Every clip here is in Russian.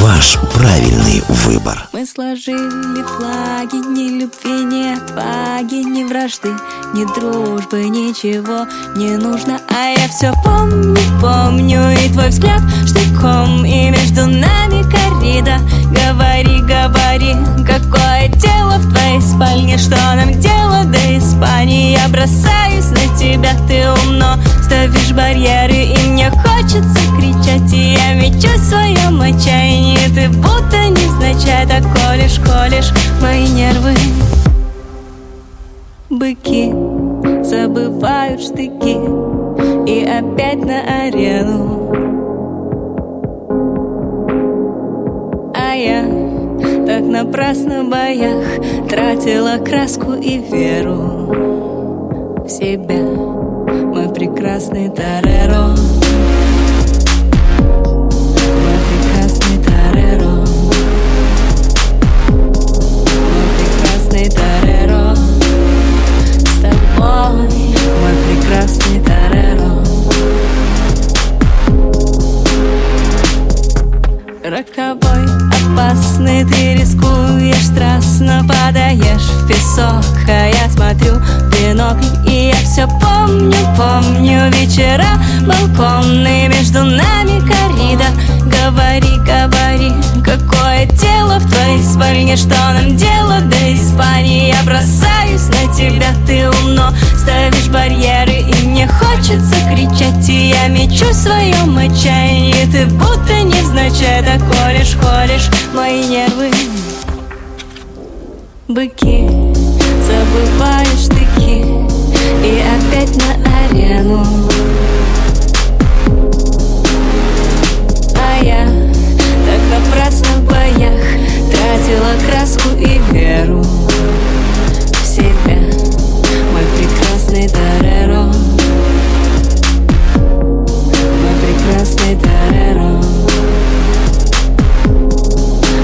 Ваш правильный выбор. Мы сложили флаги, ни любви, ни отваги, ни вражды, ни дружбы, ничего не нужно. А я все помню, помню и твой взгляд штыком, и между нами коррида. Говори, говори, какое дело в твоей спальне, что нам дело до Испании. Я бросаюсь на тебя, ты умно ставишь барьеры, и мне хочется кричать, и я мечу в своем отчаянии ты будто невзначай Так колешь, колешь мои нервы. Быки забывают штыки. И опять на арену. А я так напрасно в боях Тратила краску и веру В себя Мой прекрасный Тореро. Прекрасный Тореро Опасный, ты рискуешь страстно Падаешь в песок, а я смотрю в бинокль И я все помню, помню вечера Балконные между нами коридор Говори, говори, какое дело в твоей спальне Что нам дело до Испании Я бросаюсь на тебя, ты умно ставишь барьеры И мне хочется кричать, и я мечу в своем отчаянии. Ты будто невзначай так колешь, колешь мои нервы. Быки забываешь штыки И опять на арену напрасно в боях Тратила краску и веру в себя. Мой прекрасный Тореро Мой прекрасный Тореро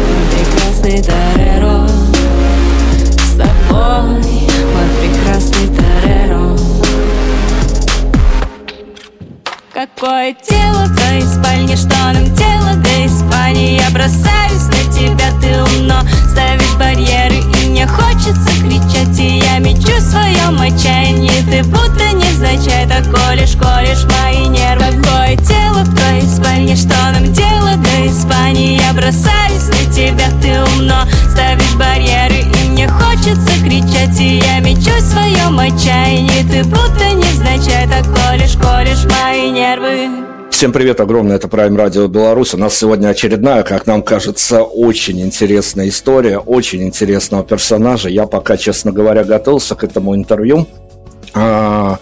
Мой прекрасный Тореро С тобой, мой прекрасный Тореро Какое дело в твоей спальне, что нам дело до Испании Я бросаюсь на тебя, ты умно ставишь барьеры. И мне хочется кричать, и я мечу в своем отчаянии. Ты будто невзначай так колешь, колешь мои нервы. Какое дело в твоей спальне, что нам дело до Испании Я бросаюсь на тебя, ты умно ставишь барьеры. И мне хочется кричать, и я мечу в своем отчаянии. Ты будто невзначай так колешь мои нервы Всем привет огромное, это Prime Radio Беларусь. У нас сегодня очередная, как нам кажется, очень интересная история, очень интересного персонажа. Я пока, честно говоря, готовился к этому интервью. А,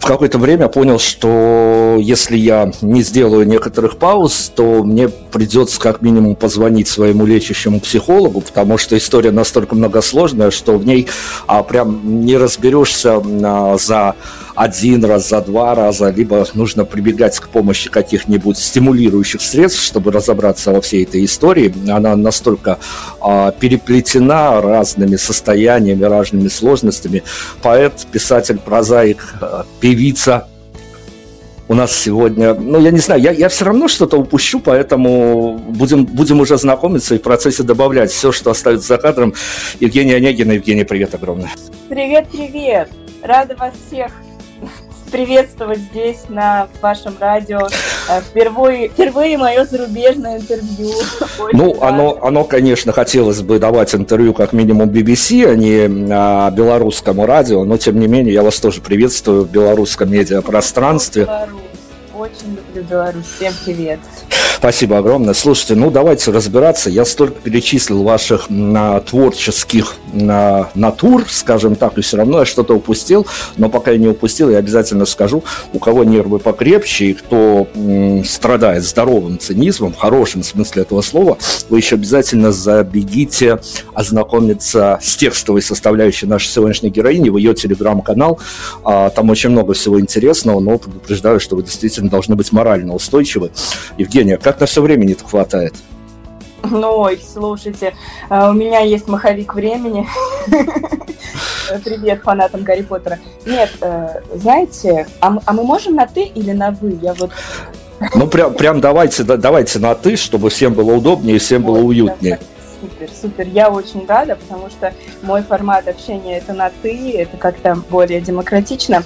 в какое-то время понял, что если я не сделаю некоторых пауз, то мне придется как минимум позвонить своему лечащему психологу, потому что история настолько многосложная, что в ней а, прям не разберешься а, за один раз, за два раза, либо нужно прибегать к помощи каких-нибудь стимулирующих средств, чтобы разобраться во всей этой истории. Она настолько а, переплетена разными состояниями, разными сложностями. Поэт, писатель, прозаик, а, певица, у нас сегодня, ну, я не знаю, я, я все равно что-то упущу, поэтому будем, будем уже знакомиться и в процессе добавлять все, что остается за кадром. Евгения Онегина. Евгения, привет огромное. Привет, привет. Рада вас всех приветствовать здесь, на вашем радио. Э, впервые, впервые мое зарубежное интервью. Очень ну, оно, оно, конечно, хотелось бы давать интервью как минимум BBC, а не а, белорусскому радио, но, тем не менее, я вас тоже приветствую в белорусском медиапространстве. Беларусь. Очень люблю Беларусь. Всем привет. Спасибо огромное. Слушайте, ну давайте разбираться. Я столько перечислил ваших на, творческих на, натур, скажем так, и все равно я что-то упустил. Но пока я не упустил, я обязательно скажу, у кого нервы покрепче и кто м, страдает здоровым цинизмом, в хорошем смысле этого слова, вы еще обязательно забегите ознакомиться с текстовой составляющей нашей сегодняшней героини в ее телеграм-канал. А, там очень много всего интересного, но предупреждаю, что вы действительно должны быть морально устойчивы. Евгения, как на все времени-то хватает? Ну, ой, слушайте, а, у меня есть маховик времени. Привет фанатам Гарри Поттера. Нет, э, знаете, а, а мы можем на ты или на вы? Я вот ну, прям, прям давайте, давайте на ты, чтобы всем было удобнее и всем было уютнее. Супер, супер. Я очень рада, потому что мой формат общения это на ты, это как-то более демократично.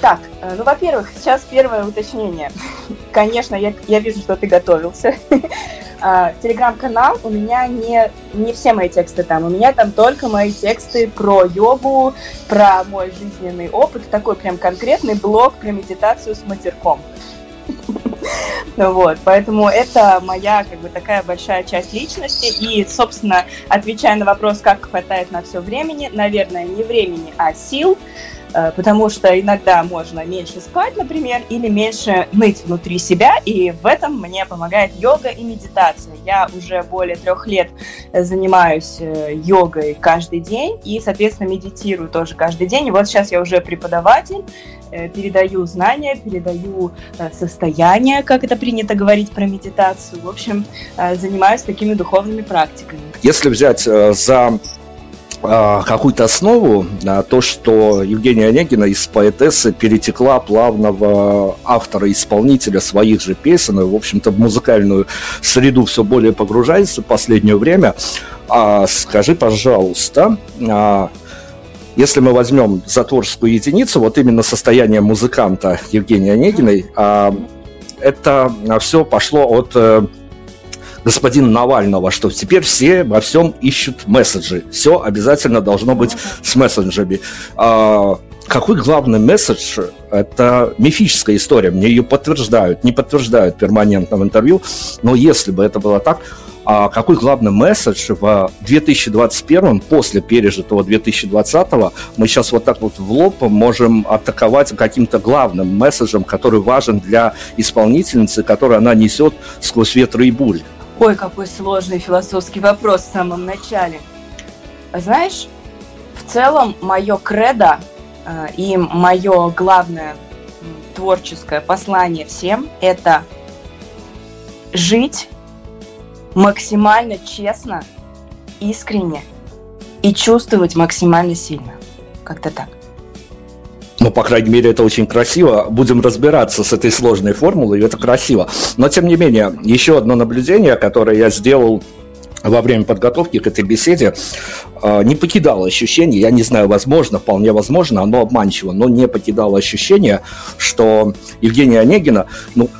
Так, э, ну, во-первых, сейчас первое уточнение. Конечно, я, я вижу, что ты готовился. А, телеграм-канал, у меня не, не все мои тексты там, у меня там только мои тексты про йогу, про мой жизненный опыт, такой прям конкретный блог про медитацию с матерком. Вот, поэтому это моя как бы такая большая часть личности. И, собственно, отвечая на вопрос, как хватает на все времени, наверное, не времени, а сил. Э, потому что иногда можно меньше спать, например, или меньше ныть внутри себя, и в этом мне помогает йога и медитация. Я уже более трех лет занимаюсь э, йогой каждый день и, соответственно, медитирую тоже каждый день. И вот сейчас я уже преподаватель, э, передаю знания, передаю состояние, как это принято говорить про медитацию. В общем, занимаюсь такими духовными практиками. Если взять за какую-то основу, на то, что Евгения Онегина из поэтессы перетекла плавно в автора-исполнителя своих же песен, и, в общем-то, в музыкальную среду все более погружается в последнее время. А, скажи, пожалуйста, а, если мы возьмем затворскую единицу, вот именно состояние музыканта Евгения Онегиной, а, это все пошло от э, господина Навального, что теперь все во всем ищут месседжи. Все обязательно должно быть с мессенджерами. А, какой главный месседж? Это мифическая история. Мне ее подтверждают, не подтверждают перманентно в интервью. Но если бы это было так, а какой главный месседж в 2021, после пережитого 2020, мы сейчас вот так вот в лоб можем атаковать каким-то главным месседжем, который важен для исполнительницы, который она несет сквозь ветры и бури? Ой, какой сложный философский вопрос в самом начале. Знаешь, в целом мое кредо э, и мое главное творческое послание всем – это жить максимально честно, искренне и чувствовать максимально сильно. Как-то так. Ну, по крайней мере, это очень красиво. Будем разбираться с этой сложной формулой, это красиво. Но, тем не менее, еще одно наблюдение, которое я сделал во время подготовки к этой беседе а, не покидало ощущение, я не знаю, возможно, вполне возможно, оно обманчиво, но не покидало ощущение, что Евгения Онегина, ну,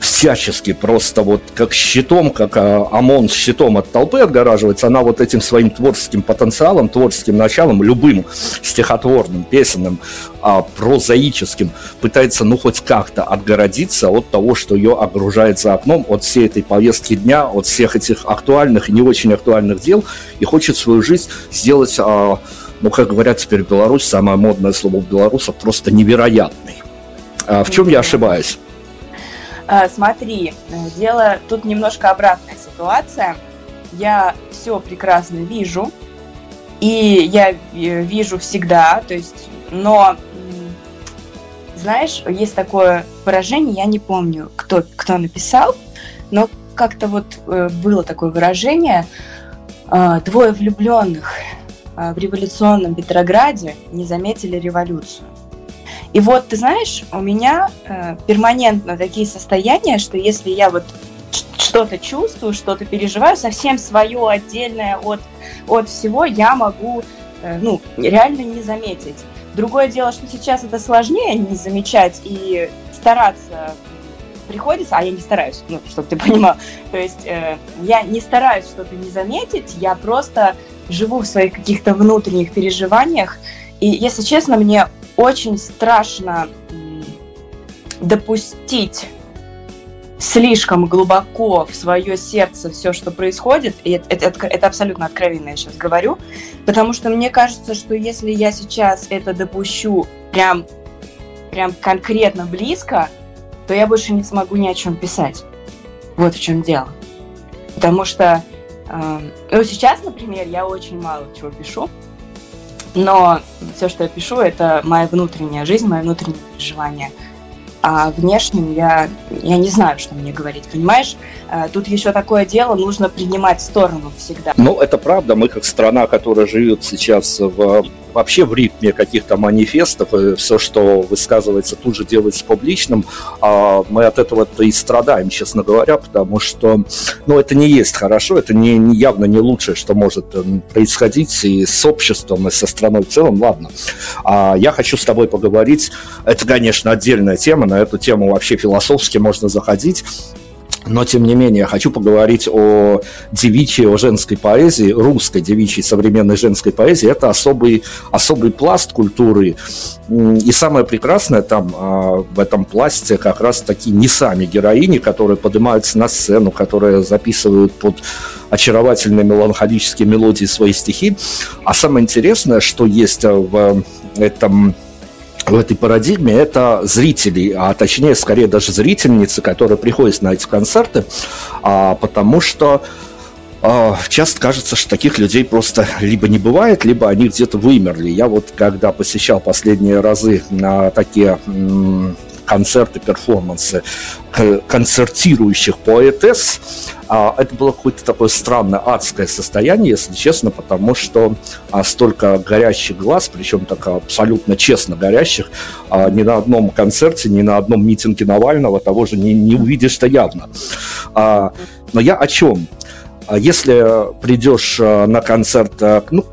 всячески просто вот как щитом, как а, ОМОН с щитом от толпы отгораживается, она вот этим своим творческим потенциалом, творческим началом, любым стихотворным, песенным, а, прозаическим, пытается ну хоть как-то отгородиться от того, что ее огружает за окном, от всей этой повестки дня, от всех этих актуальных и не очень актуальных дел, и хочет свою жизнь сделать, а, ну, как говорят теперь в Беларуси, самое модное слово в белорусах, просто невероятной. А, в чем я ошибаюсь? А, смотри, э, дело тут немножко обратная ситуация. Я все прекрасно вижу, и я э, вижу всегда, то есть, но знаешь, есть такое выражение, я не помню, кто, кто написал, но как-то вот э, было такое выражение, двое влюбленных в революционном Петрограде не заметили революцию. И вот, ты знаешь, у меня э, перманентно такие состояния, что если я вот что-то чувствую, что-то переживаю, совсем свое отдельное от, от всего, я могу э, ну, реально не заметить. Другое дело, что сейчас это сложнее не замечать и стараться приходится, а я не стараюсь, ну, чтобы ты понимал. То есть э, я не стараюсь что-то не заметить, я просто живу в своих каких-то внутренних переживаниях. И, если честно, мне очень страшно допустить слишком глубоко в свое сердце все, что происходит, и это, это, это абсолютно откровенно я сейчас говорю, потому что мне кажется, что если я сейчас это допущу прям, прям конкретно близко, то я больше не смогу ни о чем писать. Вот в чем дело. Потому что, э, ну, сейчас, например, я очень мало чего пишу, но все, что я пишу, это моя внутренняя жизнь, мои внутренние переживания – а внешним я, я не знаю, что мне говорить, понимаешь? А, тут еще такое дело, нужно принимать сторону всегда. Ну, это правда, мы как страна, которая живет сейчас в вообще в ритме каких-то манифестов, и все, что высказывается, тут же делается публичным, а мы от этого и страдаем, честно говоря, потому что, ну, это не есть хорошо, это не, не явно не лучшее, что может эм, происходить и с обществом, и со страной в целом, ладно. А я хочу с тобой поговорить, это, конечно, отдельная тема, на эту тему вообще философски можно заходить, но, тем не менее, хочу поговорить о девичьей, о женской поэзии, русской девичьей современной женской поэзии. Это особый, особый пласт культуры. И самое прекрасное там а, в этом пласте как раз такие не сами героини, которые поднимаются на сцену, которые записывают под очаровательные меланхолические мелодии свои стихи. А самое интересное, что есть в этом в этой парадигме это зрители, а точнее, скорее даже зрительницы, которые приходят на эти концерты, а, потому что а, часто кажется, что таких людей просто либо не бывает, либо они где-то вымерли. Я вот когда посещал последние разы на такие концерты, перформансы концертирующих поэтесс, а, это было какое-то такое странное адское состояние, если честно, потому что а, столько горящих глаз, причем так абсолютно честно горящих, а, ни на одном концерте, ни на одном митинге Навального того же не, не увидишь-то явно. Но я о чем? Если придешь на концерт, ну,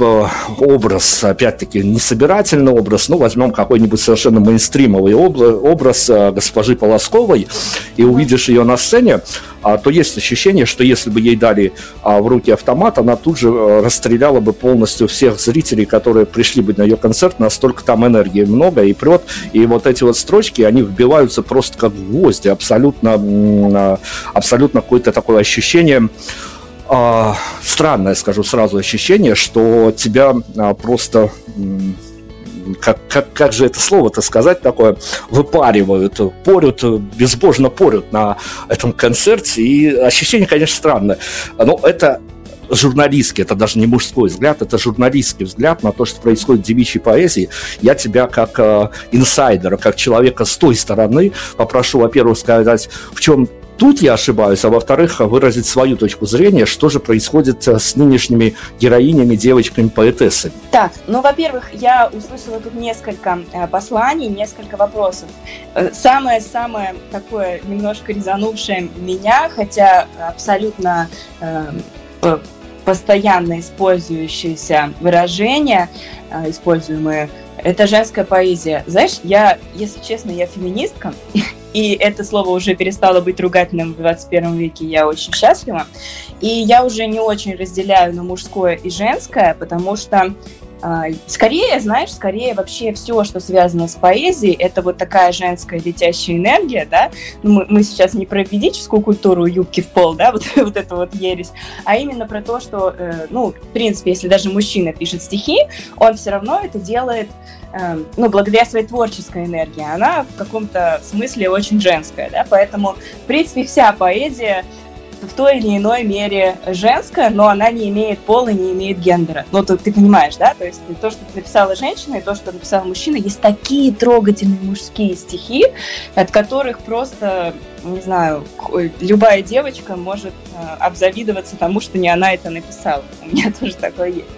образ, опять-таки, не собирательный образ, ну, возьмем какой-нибудь совершенно мейнстримовый образ э, госпожи Полосковой и увидишь ее на сцене, а, то есть ощущение, что если бы ей дали а, в руки автомат, она тут же э, расстреляла бы полностью всех зрителей, которые пришли бы на ее концерт, настолько там энергии много и прет, и вот эти вот строчки, они вбиваются просто как гвозди, абсолютно, а, абсолютно какое-то такое ощущение, э, странное, скажу сразу, ощущение, что тебя э, просто как, как, как же это слово-то сказать такое, выпаривают, порют, безбожно порют на этом концерте, и ощущение, конечно, странное. Но это журналистский, это даже не мужской взгляд, это журналистский взгляд на то, что происходит в девичьей поэзии. Я тебя как э, инсайдера, как человека с той стороны попрошу, во-первых, сказать, в чем Тут я ошибаюсь, а во-вторых, выразить свою точку зрения, что же происходит э, с нынешними героинями, девочками, поэтессами. Так, ну, во-первых, я услышала тут несколько э, посланий, несколько вопросов. Э, самое-самое такое немножко резанувшее меня, хотя абсолютно постоянно использующееся выражение, э, используемые это женская поэзия. Знаешь, я, если честно, я феминистка, и это слово уже перестало быть ругательным в 21 веке, я очень счастлива. И я уже не очень разделяю на мужское и женское, потому что скорее, знаешь, скорее вообще все, что связано с поэзией, это вот такая женская летящая энергия, да. Ну, мы, мы сейчас не про ведическую культуру юбки в пол, да, вот, вот это вот ересь, а именно про то, что, э, ну, в принципе, если даже мужчина пишет стихи, он все равно это делает э, ну, благодаря своей творческой энергии, она в каком-то смысле очень женская, да, поэтому, в принципе, вся поэзия в той или иной мере женская, но она не имеет пола, не имеет гендера. Ну, ты, ты понимаешь, да? То есть то, что написала женщина, и то, что написал мужчина, есть такие трогательные мужские стихи, от которых просто, не знаю, любая девочка может э, обзавидоваться тому, что не она это написала. У меня тоже такое есть.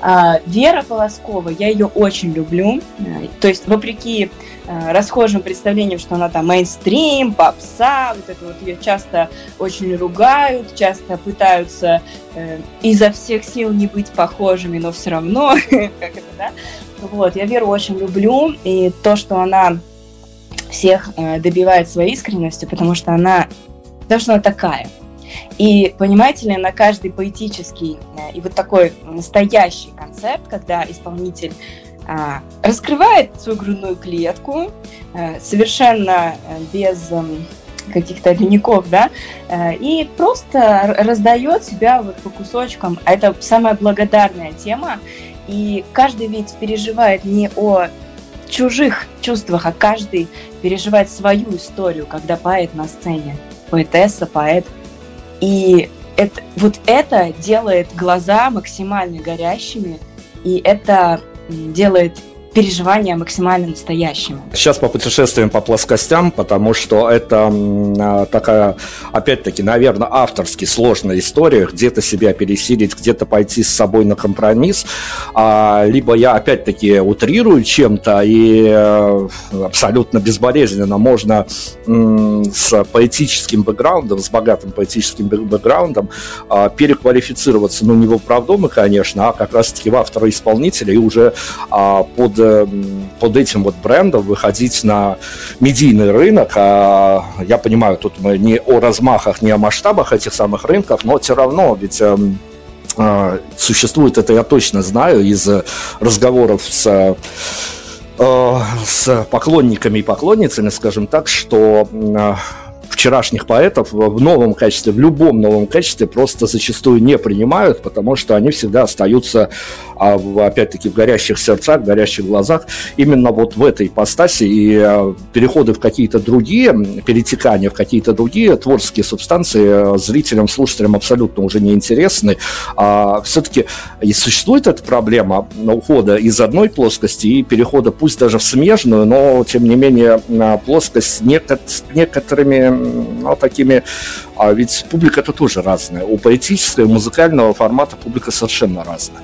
А, Вера Полоскова, я ее очень люблю. Э, то есть, вопреки расхожим представлением, что она там мейнстрим, попса, вот это вот ее часто очень ругают, часто пытаются э, изо всех сил не быть похожими, но все равно, как это, да? Вот, я Веру очень люблю, и то, что она всех э, добивает своей искренностью, потому что она, потому что она такая. И понимаете ли, на каждый поэтический э, и вот такой настоящий концепт, когда исполнитель раскрывает свою грудную клетку а, совершенно без каких-то обиняков, да, и просто раздает себя вот по кусочкам. Это самая благодарная тема, и каждый ведь переживает не о чужих чувствах, а каждый переживает свою историю, когда поэт на сцене, поэтесса, поэт. И это, вот это делает глаза максимально горящими, и это делает переживания максимально настоящими. Сейчас по путешествиям по плоскостям, потому что это а, такая, опять-таки, наверное, авторски сложная история, где-то себя пересилить, где-то пойти с собой на компромисс, а, либо я, опять-таки, утрирую чем-то, и э, абсолютно безболезненно можно с поэтическим бэкграундом, с богатым поэтическим бэкграундом а, переквалифицироваться, ну, не в управдомы, конечно, а как раз-таки в автора-исполнителя и уже под под этим вот брендом выходить на медийный рынок. А я понимаю, тут мы не о размахах, не о масштабах этих самых рынков, но все равно ведь эм, а, существует, это я точно знаю из разговоров с э, с поклонниками и поклонницами, скажем так, что вчерашних поэтов в новом качестве, в любом новом качестве просто зачастую не принимают, потому что они всегда остаются, а, опять-таки, в горящих сердцах, в горящих глазах именно вот в этой ипостаси, и а, переходы в какие-то другие, перетекания в какие-то другие творческие субстанции э, зрителям, слушателям абсолютно уже не интересны. А все-таки и существует эта проблема ухода из одной плоскости и перехода, пусть даже в смежную, но, тем не менее, плоскость с некоторыми ну, такими... А ведь публика это тоже разная. У поэтического и музыкального формата публика совершенно разная.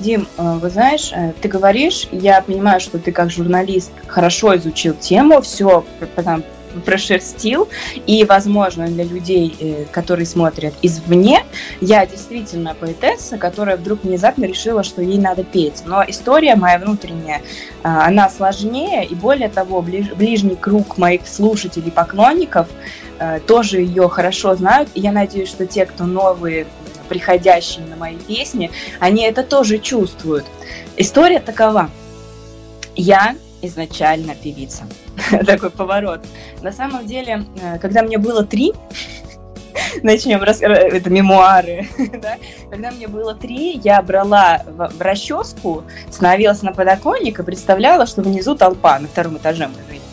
Дим, э, вы знаешь, э, ты говоришь, я понимаю, что ты как журналист хорошо изучил тему, все там прошерстил, и, возможно, для людей, э, которые смотрят извне, я действительно поэтесса, которая вдруг внезапно решила, что ей надо петь. Но история моя внутренняя, а, она сложнее, и более того, ближ, ближний круг моих слушателей, поклонников э, тоже ее хорошо знают, и я надеюсь, что те, кто новые, приходящие на мои песни, они это тоже чувствуют. История такова. Я изначально певица. Такой поворот. На самом деле, э, когда мне было три, начнем рас... Э, это мемуары, да? Когда мне было три, я брала в, в расческу, становилась на подоконник и представляла, что внизу толпа на втором этаже мы жили.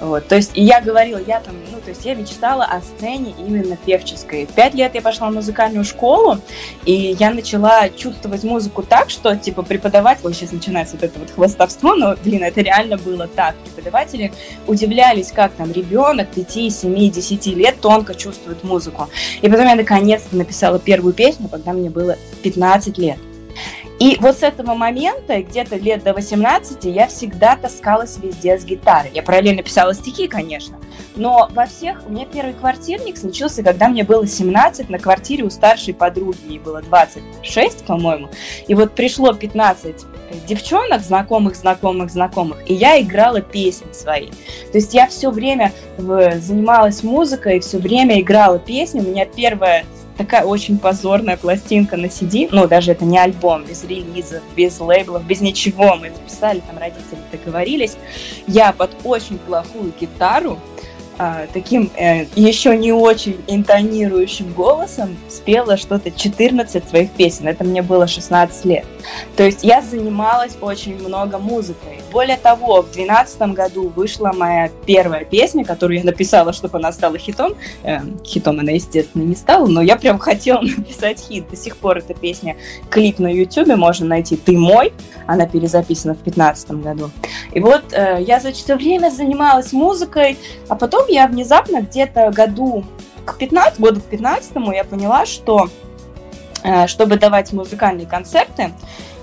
Вот, то есть, я говорила, я там, ну, то есть я мечтала о сцене именно певческой. Пять лет я пошла в музыкальную школу, и я начала чувствовать музыку так, что, типа, преподаватель, вот сейчас начинается вот это вот хвостовство, но, блин, это реально было так. Преподаватели удивлялись, как там ребенок 5, 7, 10 лет тонко чувствует музыку. И потом я наконец-то написала первую песню, когда мне было 15 лет. И вот с этого момента, где-то лет до 18, я всегда таскалась везде с гитарой. Я параллельно писала стихи, конечно, но во всех... У меня первый квартирник случился, когда мне было 17, на квартире у старшей подруги, ей было 26, по-моему. И вот пришло 15 девчонок, знакомых, знакомых, знакомых, и я играла песни свои. То есть я все время занималась музыкой, все время играла песни. У меня первая такая очень позорная пластинка на CD, ну, даже это не альбом, без релизов, без лейблов, без ничего, мы записали, там родители договорились, я под очень плохую гитару а, таким э, еще не очень интонирующим голосом спела что-то 14 своих песен. Это мне было 16 лет. То есть я занималась очень много музыкой. Более того, в 2012 году вышла моя первая песня, которую я написала, чтобы она стала хитом. Э, хитом она, естественно, не стала, но я прям хотела написать хит. До сих пор эта песня, клип на YouTube можно найти «Ты мой». Она перезаписана в 2015 году. И вот э, я за все время занималась музыкой, а потом я внезапно где-то году к 15, году к 15 я поняла, что э, чтобы давать музыкальные концерты,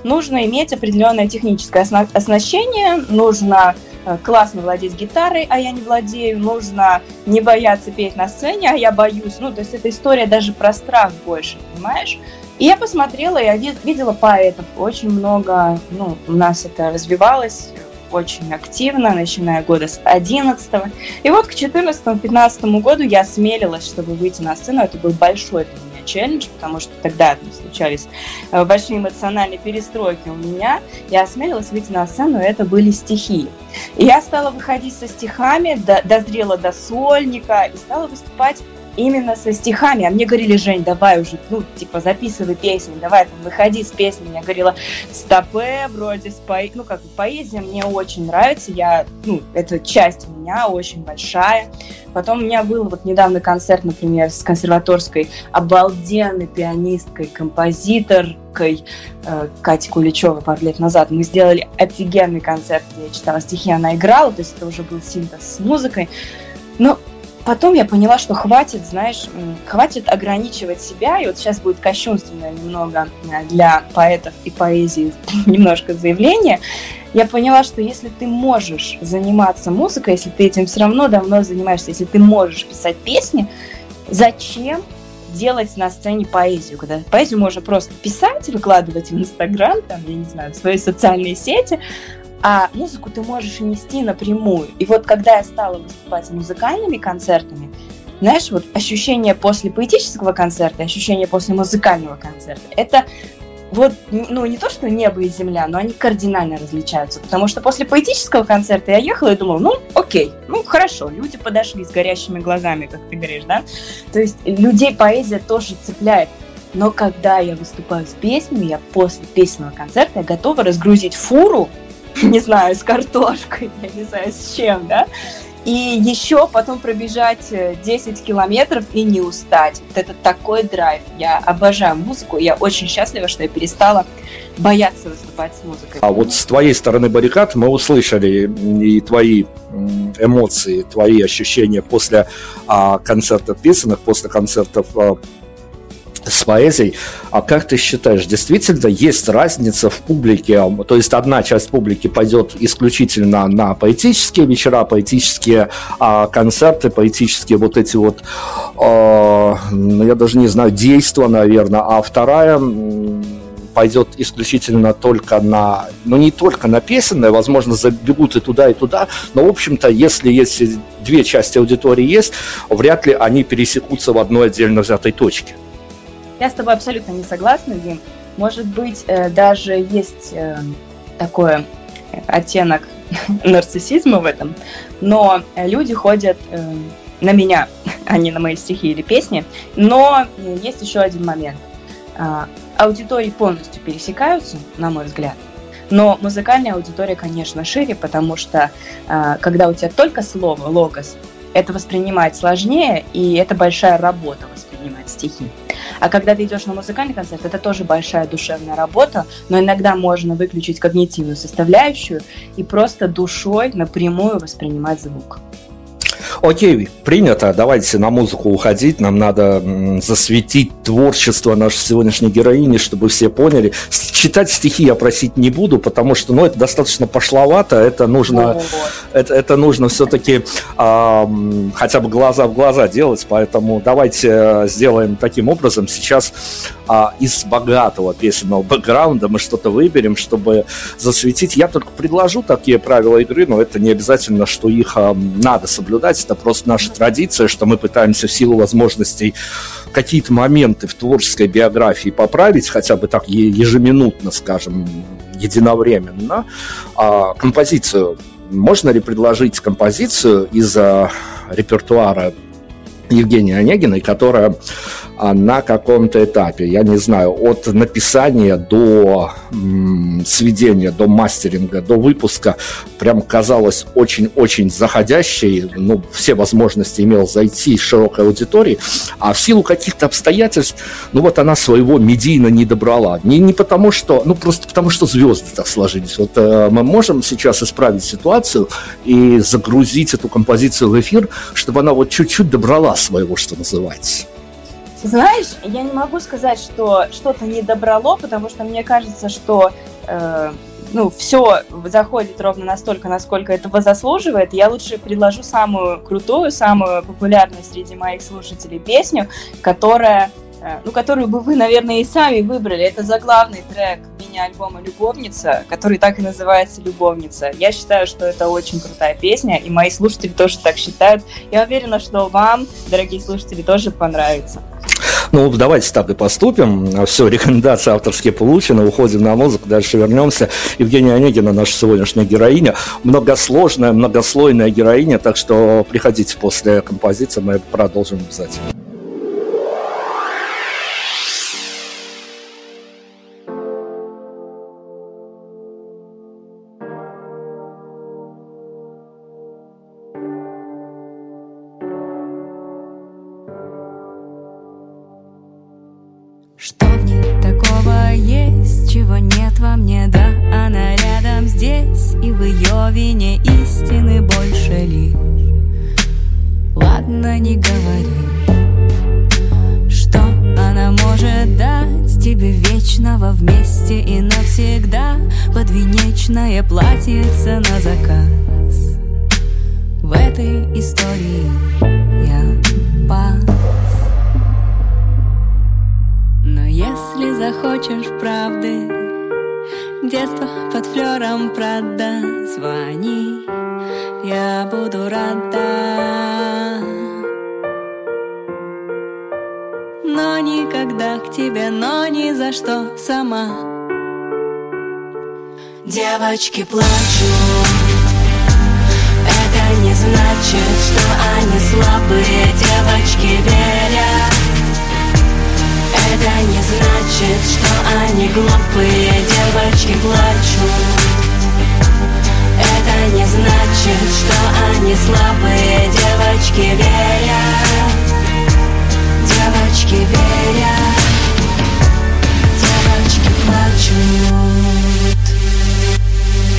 нужно иметь определенное техническое оснащение, нужно э, классно владеть гитарой, а я не владею, нужно не бояться петь на сцене, а я боюсь. Ну, то есть эта история даже про страх больше, понимаешь? И я посмотрела, я видела поэтов, очень много, ну, у нас это развивалось, очень активно, начиная года с 11 И вот к 14-15 году я осмелилась, чтобы выйти на сцену. Это был большой для меня челлендж, потому что тогда случались э, большие эмоциональные перестройки у меня. Я осмелилась выйти на сцену, и это были стихи. И я стала выходить со стихами, до, дозрела до сольника и стала выступать именно со стихами. А мне говорили, Жень, давай уже, ну, типа, записывай песни, давай там, выходи с песнями. Я говорила, стопе, вроде, с по... ну, как бы поэзия мне очень нравится, я, ну, это часть меня очень большая. Потом у меня был вот недавно концерт, например, с консерваторской обалденной пианисткой, композиторкой э, Катей Куличевой пару лет назад. Мы сделали офигенный концерт, я читала стихи, она играла, то есть это уже был синтез с музыкой. Но потом я поняла, что хватит, знаешь, хватит ограничивать себя, и вот сейчас будет кощунственно немного э, для поэтов и поэзии немножко заявление. Я поняла, что если ты можешь заниматься музыкой, если ты этим все равно давно занимаешься, если ты можешь писать песни, зачем делать на сцене поэзию, когда поэзию можно просто писать, выкладывать в Инстаграм, там, я не знаю, в свои социальные сети, а музыку ты можешь нести напрямую. И вот когда я стала выступать с музыкальными концертами, знаешь, вот ощущение после поэтического концерта, ощущение после музыкального концерта, это вот, ну, не то, что небо и земля, но они кардинально различаются. Потому что после поэтического концерта я ехала и думала, ну, окей, ну, хорошо, люди подошли с горящими глазами, как ты говоришь, да? То есть людей поэзия тоже цепляет. Но когда я выступаю с песнями, я после песенного концерта я готова разгрузить фуру не знаю, с картошкой, я не знаю, с чем, да, и еще потом пробежать 10 э, километров и не устать. Вот это такой драйв. Я обожаю музыку, я очень счастлива, что я перестала бояться выступать с музыкой. А вот с твоей стороны баррикад мы услышали и твои эмоции, твои ощущения после а, концертов песенных, после концертов а, с поэзией. А как ты считаешь, действительно есть разница в публике? То есть одна часть публики пойдет исключительно на поэтические вечера, поэтические а, концерты, поэтические вот эти вот, а, я даже не знаю, действия, наверное, а вторая пойдет исключительно только на, ну не только на песенное, возможно, забегут и туда, и туда, но, в общем-то, если есть две части аудитории есть, вряд ли они пересекутся в одной отдельно взятой точке. Я с тобой абсолютно не согласна, Дим. Может быть, э, даже есть э, такой оттенок нарциссизма в этом, но люди ходят э, на меня, а не на мои стихи или песни. Но есть еще один момент. А, аудитории полностью пересекаются, на мой взгляд. Но музыкальная аудитория, конечно, шире, потому что а, когда у тебя только слово, логос, это воспринимать сложнее, и это большая работа воспринимать стихи. А когда ты идешь на музыкальный концерт, это тоже большая душевная работа, но иногда можно выключить когнитивную составляющую и просто душой напрямую воспринимать звук. Окей, принято. Давайте на музыку уходить. Нам надо засветить творчество нашей сегодняшней героини, чтобы все поняли. Читать стихи я просить не буду, потому что, ну, это достаточно пошловато. Это нужно, это, это нужно все-таки э, хотя бы глаза в глаза делать. Поэтому давайте э, сделаем таким образом. Сейчас э, из богатого песенного бэкграунда мы что-то выберем, чтобы засветить. Я только предложу такие правила игры, но это не обязательно, что их э, надо соблюдать это просто наша традиция, что мы пытаемся в силу возможностей какие-то моменты в творческой биографии поправить, хотя бы так ежеминутно, скажем, единовременно. А композицию можно ли предложить композицию из репертуара Евгения Онегиной, которая а, на каком-то этапе, я не знаю, от написания до сведения, до мастеринга, до выпуска, прям казалось очень-очень заходящей, ну, все возможности имел зайти широкой аудитории, а в силу каких-то обстоятельств, ну, вот она своего медийно не добрала. Не, не потому что, ну, просто потому что звезды так сложились. Вот э, мы можем сейчас исправить ситуацию и загрузить эту композицию в эфир, чтобы она вот чуть-чуть добрала своего, что называется. Знаешь, я не могу сказать, что что-то не добрало, потому что мне кажется, что э, ну, все заходит ровно настолько, насколько этого заслуживает. Я лучше предложу самую крутую, самую популярную среди моих слушателей песню, которая ну, которую бы вы, наверное, и сами выбрали. Это заглавный трек мини-альбома «Любовница», который так и называется «Любовница». Я считаю, что это очень крутая песня, и мои слушатели тоже так считают. Я уверена, что вам, дорогие слушатели, тоже понравится. Ну, давайте так и поступим. Все, рекомендации авторские получены, уходим на музыку, дальше вернемся. Евгения Онегина, наша сегодняшняя героиня, многосложная, многослойная героиня, так что приходите после композиции, мы продолжим обязательно. Здесь, и в ее вине истины больше ли? Ладно, не говори, что она может дать тебе вечного вместе и навсегда подвенечное платьице на заказ. В этой истории я пас. Но если захочешь правды, детство под флером прода, звони, я буду рада. Но никогда к тебе, но ни за что сама. Девочки плачут, это не значит, что они слабые, девочки верят. Это не значит, что они глупые, девочки плачут. Это не значит, что они слабые, девочки верят. Девочки верят. Девочки плачут.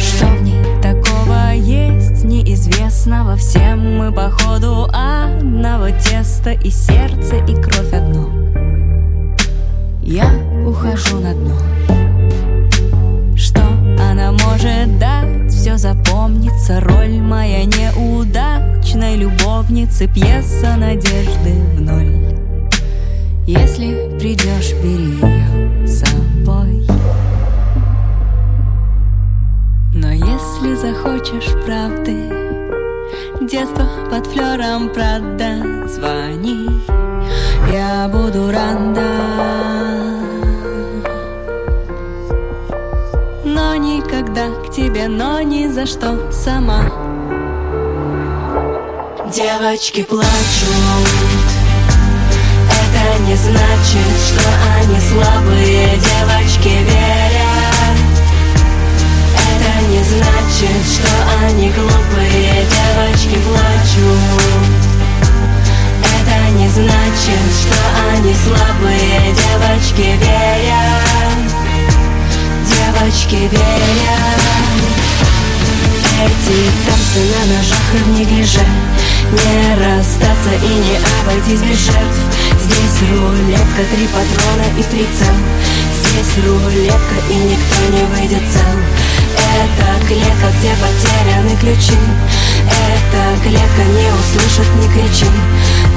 Что в ней такого есть неизвестного? Всем мы походу одного теста И сердце, и кровь одно я ухожу на дно. Что она может дать? Все запомнится. Роль моя неудачной любовницы. Пьеса надежды в ноль. Если придешь, бери ее с собой. Но если захочешь правды Детство под флером прода Звони, я буду рада никогда к тебе, но ни за что сама. Девочки плачут, это не значит, что они слабые, девочки верят. Это не значит, что они глупые, девочки плачут. Это не значит, что они слабые, девочки верят девочки верят. Эти танцы на ножах и в неглиже. Не расстаться и не обойтись без жертв. Здесь рулетка, три патрона и прицел Здесь рулетка и никто не выйдет цел Это клетка, где потеряны ключи. Это клетка, не услышит, не кричи.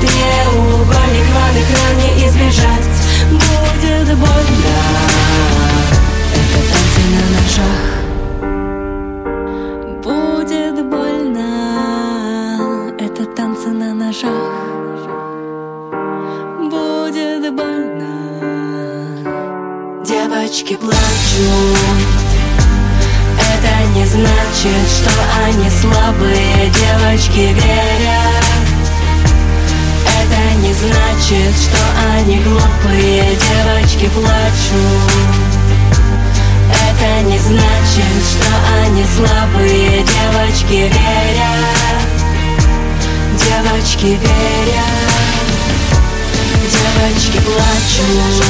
Треугольник в экране избежать. Будет больно на ножах. Будет больно. Это танцы на ножах. Будет больно. Девочки плачут Это не значит, что они слабые. Девочки верят. Это не значит, что они глупые. Девочки плачут это не значит, что они слабые Девочки верят. Девочки верят. Девочки плачут.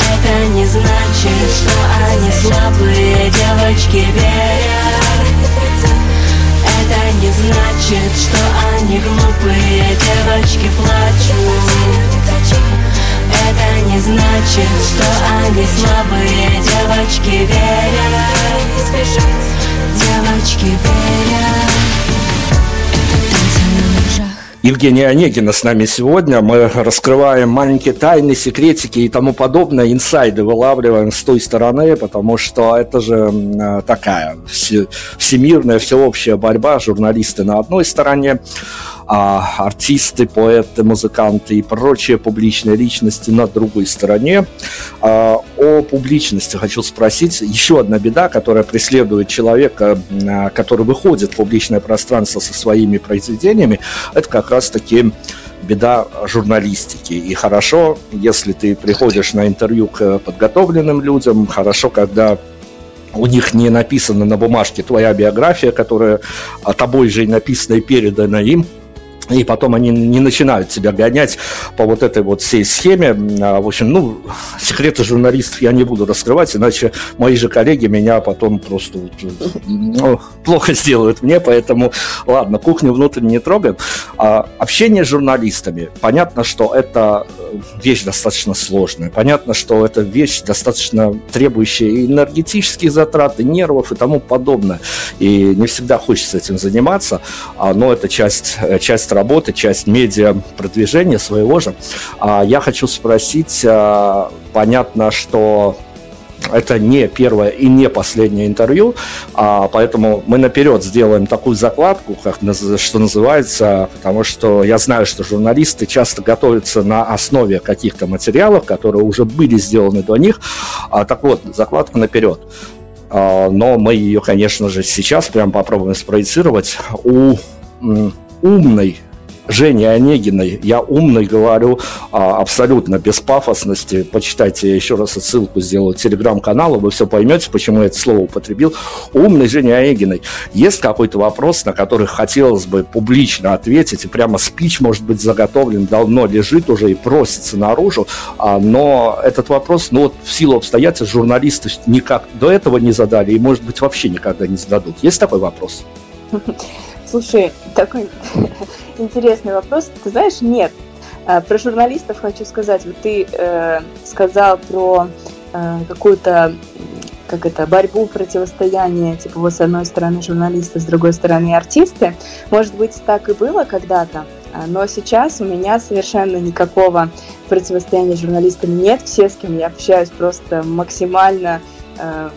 Это не значит, что они слабые Девочки верят. Это не значит, что они глупые Девочки плачут это не значит, что они слабые Девочки верят. Девочки верят. Евгения Онегина с нами сегодня. Мы раскрываем маленькие тайны, секретики и тому подобное, инсайды вылавливаем с той стороны, потому что это же такая всемирная, всеобщая борьба, журналисты на одной стороне, а артисты, поэты, музыканты и прочие публичные личности на другой стороне. А, о публичности хочу спросить. Еще одна беда, которая преследует человека, а, который выходит в публичное пространство со своими произведениями, это как раз-таки беда журналистики. И хорошо, если ты приходишь на интервью к подготовленным людям, хорошо, когда у них не написана на бумажке твоя биография, которая тобой же и написана и передана им, и потом они не начинают себя гонять по вот этой вот всей схеме. А, в общем, ну, секреты журналистов я не буду раскрывать, иначе мои же коллеги меня потом просто ну, плохо сделают мне, поэтому, ладно, кухню внутренне не трогаем. А, общение с журналистами. Понятно, что это вещь достаточно сложная. Понятно, что это вещь достаточно требующая энергетических затрат, и нервов и тому подобное. И не всегда хочется этим заниматься, а, но это часть, часть работы, часть медиа продвижения своего же. А я хочу спросить, а, понятно, что это не первое и не последнее интервью, а, поэтому мы наперед сделаем такую закладку, как, что называется, потому что я знаю, что журналисты часто готовятся на основе каких-то материалов, которые уже были сделаны до них. А, так вот, закладка наперед. А, но мы ее, конечно же, сейчас прям попробуем спроецировать у умной Жене Онегиной. Я умный говорю а, абсолютно без пафосности. Почитайте еще раз ссылку сделаю телеграм-канала, вы все поймете, почему я это слово употребил. Умный Жене Онегиной. Есть какой-то вопрос, на который хотелось бы публично ответить, и прямо спич, может быть, заготовлен, давно лежит уже и просится наружу, а, но этот вопрос, ну вот в силу обстоятельств журналисты никак до этого не задали и, может быть, вообще никогда не зададут. Есть такой вопрос? Слушай, такой интересный вопрос. Ты знаешь, нет. А, про журналистов хочу сказать. Вот ты э, сказал про э, какую-то как это, борьбу, противостояние, типа вот с одной стороны журналисты, с другой стороны артисты. Может быть, так и было когда-то, а, но сейчас у меня совершенно никакого противостояния журналистами нет. Все, с кем я общаюсь, просто максимально э,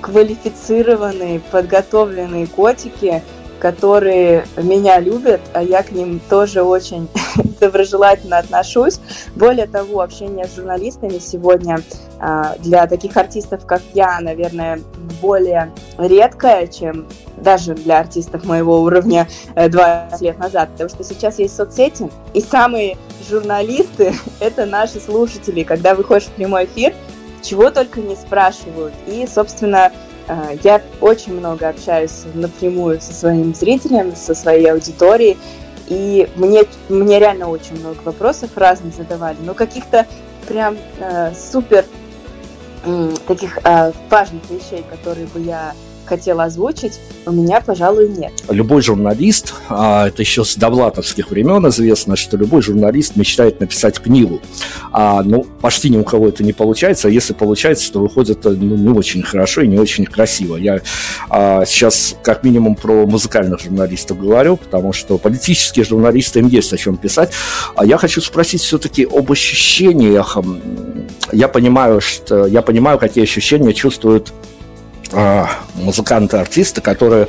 квалифицированные, подготовленные котики, которые меня любят, а я к ним тоже очень доброжелательно отношусь. Более того, общение с журналистами сегодня а, для таких артистов, как я, наверное, более редкое, чем даже для артистов моего уровня 20 э, лет назад, потому что сейчас есть соцсети, и самые журналисты — это наши слушатели. Когда выходишь в прямой эфир, чего только не спрашивают. И, собственно, я очень много общаюсь напрямую со своим зрителем, со своей аудиторией, и мне, мне реально очень много вопросов разных задавали, но каких-то прям э, супер э, таких э, важных вещей, которые бы я хотела озвучить, у меня, пожалуй, нет. Любой журналист, а это еще с довлатовских времен известно, что любой журналист мечтает написать книгу. А, ну, почти ни у кого это не получается, а если получается, то выходит ну, не очень хорошо и не очень красиво. Я а, сейчас как минимум про музыкальных журналистов говорю, потому что политические журналисты им есть о чем писать. А я хочу спросить все-таки об ощущениях. Я понимаю, что я понимаю, какие ощущения чувствуют а, музыканты, артисты, которые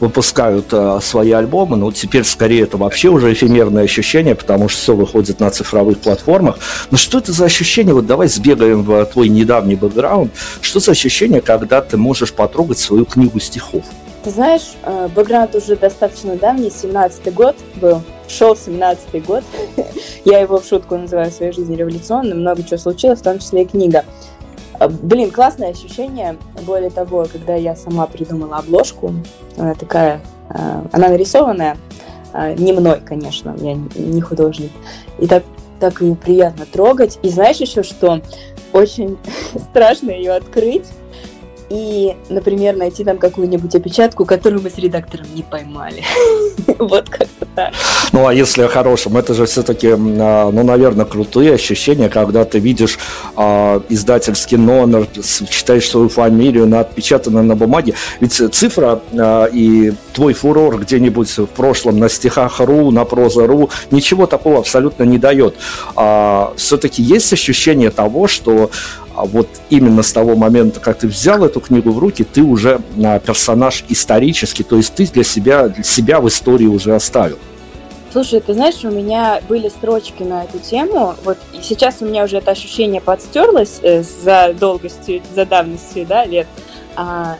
выпускают а, свои альбомы. Ну, теперь скорее это вообще уже эфемерное ощущение, потому что все выходит на цифровых платформах. Но что это за ощущение? Вот давай сбегаем в твой недавний бэкграунд. Что за ощущение, когда ты можешь потрогать свою книгу стихов? Ты знаешь, э, бэкграунд уже достаточно давний, 17-й год был, шел 17-й год. Я его в шутку называю в своей жизни революционным, много чего случилось, в том числе и книга. А, блин, классное ощущение. Более того, когда я сама придумала обложку, она такая, а, она нарисованная, а, не мной, конечно, я не художник. И так, так ее приятно трогать. И знаешь еще что? Очень страшно ее открыть и, например, найти там какую-нибудь опечатку, которую мы с редактором не поймали. Вот как-то так. Ну, а если о хорошем, это же все-таки, а, ну, наверное, крутые ощущения, когда ты видишь а, издательский номер, читаешь свою фамилию, на отпечатанной на бумаге. Ведь цифра а, и твой фурор где-нибудь в прошлом на стихах ру, на проза ру, ничего такого абсолютно не дает. Все-таки есть ощущение того, что а вот именно с того момента, как ты взял эту книгу в руки, ты уже персонаж исторический, то есть ты для себя, для себя в истории уже оставил. Слушай, ты знаешь, у меня были строчки на эту тему. Вот сейчас у меня уже это ощущение подстерлось э, за долгостью, за давностью, да, лет. А,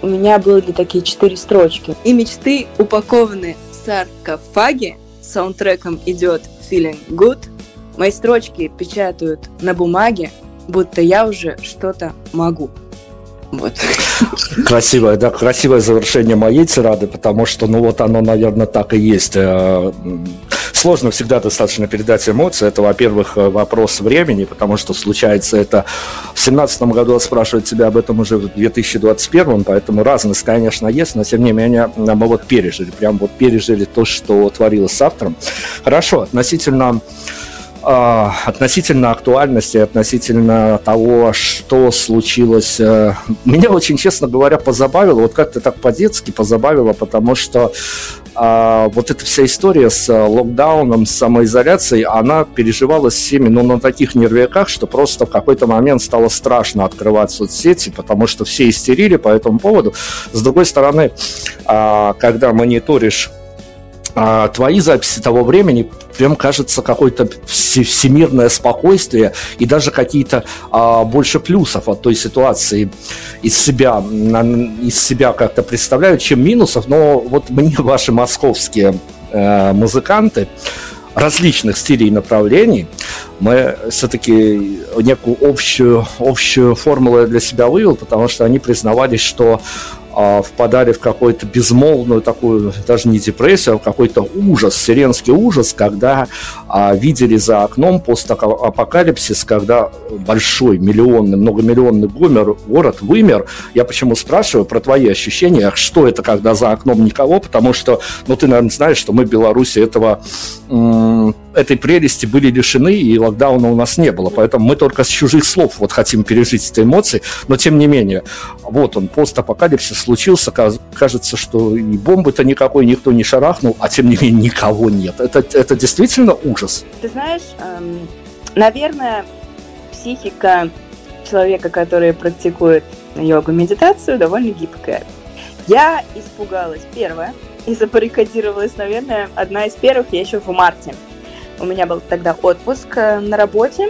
у меня были такие четыре строчки. И мечты упакованы в саркофаге. Саундтреком идет Feeling Good. Мои строчки печатают на бумаге, будто я уже что-то могу. Вот. Красивое, да, красивое завершение моей тирады, потому что, ну вот оно, наверное, так и есть. Э, сложно всегда достаточно передать эмоции. Это, во-первых, э, вопрос времени, потому что случается это в семнадцатом году, спрашивают тебя об этом уже в 2021, поэтому разность, конечно, есть, но тем не менее мы вот пережили, прям вот пережили то, что творилось с автором. Хорошо, относительно относительно актуальности, относительно того, что случилось. Э, меня очень, честно говоря, позабавило, вот как-то так по-детски позабавило, потому что а, вот эта вся история с локдауном, с самоизоляцией, она переживалась всеми, ну, на таких нервяках, что просто в какой-то момент стало страшно открывать соцсети, потому что все истерили по этому поводу. С другой стороны, а, когда мониторишь а, твои записи того времени прям кажется какое-то всемирное спокойствие и даже какие-то а, больше плюсов от той ситуации из себя, из себя как-то представляют, чем минусов. Но вот мне ваши московские э, музыканты различных стилей и направлений, мы все-таки некую общую, общую формулу для себя вывел, потому что они признавались, что впадали в какую-то безмолвную такую, даже не депрессию, а какой-то ужас, сиренский ужас, когда а, видели за окном постапокалипсис, когда большой, миллионный, многомиллионный гумер, город вымер. Я почему спрашиваю про твои ощущения, что это, когда за окном никого, потому что, ну, ты, наверное, знаешь, что мы в Беларуси этого этой прелести были лишены, и локдауна у нас не было. Поэтому мы только с чужих слов вот хотим пережить эти эмоции. Но тем не менее, вот он, постапокалипсис случился. Кажется, что и бомбы-то никакой никто не шарахнул, а тем не менее никого нет. Это, это действительно ужас. Ты знаешь, эм, наверное, психика человека, который практикует йогу, медитацию, довольно гибкая. Я испугалась, первое, и забаррикадировалась, наверное, одна из первых, я еще в марте. У меня был тогда отпуск э, на работе,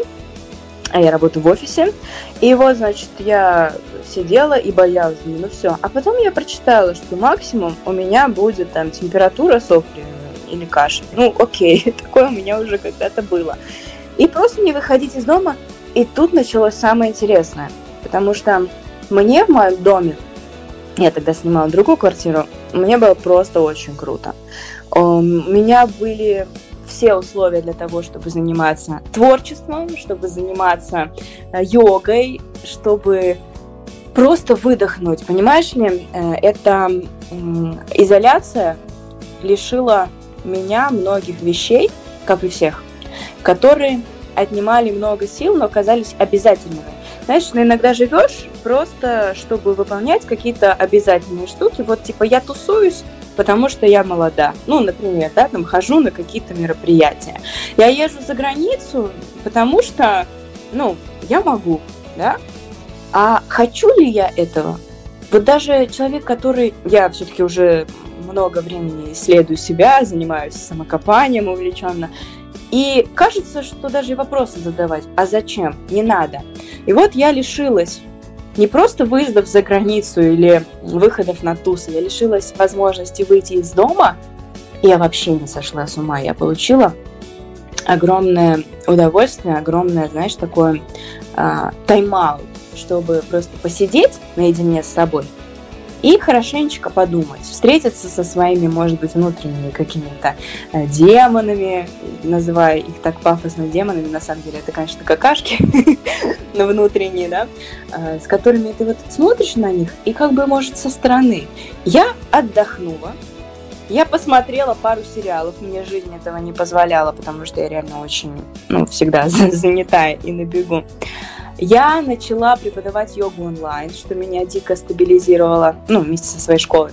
а я работаю в офисе. И вот, значит, я сидела и боялась, ну все. А потом я прочитала, что максимум у меня будет там температура, сопли или кашель. Ну, окей, такое у меня уже когда-то было. И просто не выходить из дома. И тут началось самое интересное. Потому что мне в моем доме, я тогда снимала другую квартиру, мне было просто очень круто. У меня были все условия для того, чтобы заниматься творчеством, чтобы заниматься э, йогой, чтобы просто выдохнуть. Понимаешь ли, э, эта изоляция лишила меня многих вещей, как и всех, которые отнимали много сил, но оказались обязательными. Знаешь, ну иногда живешь просто, чтобы выполнять какие-то обязательные штуки. Вот типа я тусуюсь, потому что я молода. Ну, например, да, там хожу на какие-то мероприятия. Я езжу за границу, потому что, ну, я могу, да. А хочу ли я этого? Вот даже человек, который... Я все-таки уже много времени исследую себя, занимаюсь самокопанием увлеченно. И кажется, что даже вопросы задавать, а зачем? Не надо. И вот я лишилась не просто выездов за границу или выходов на тусы, я лишилась возможности выйти из дома, я вообще не сошла с ума. Я получила огромное удовольствие, огромное, знаешь, такое э, тайм-аут, чтобы просто посидеть наедине с собой – и хорошенечко подумать, встретиться со своими, может быть, внутренними какими-то э, демонами, называя их так пафосно демонами, на самом деле это, конечно, какашки, но внутренние, да, э, с которыми ты вот смотришь на них и как бы, может, со стороны. Я отдохнула, я посмотрела пару сериалов, мне жизнь этого не позволяла, потому что я реально очень, ну, всегда занятая и на бегу. Я начала преподавать йогу онлайн, что меня дико стабилизировало, ну, вместе со своей школой.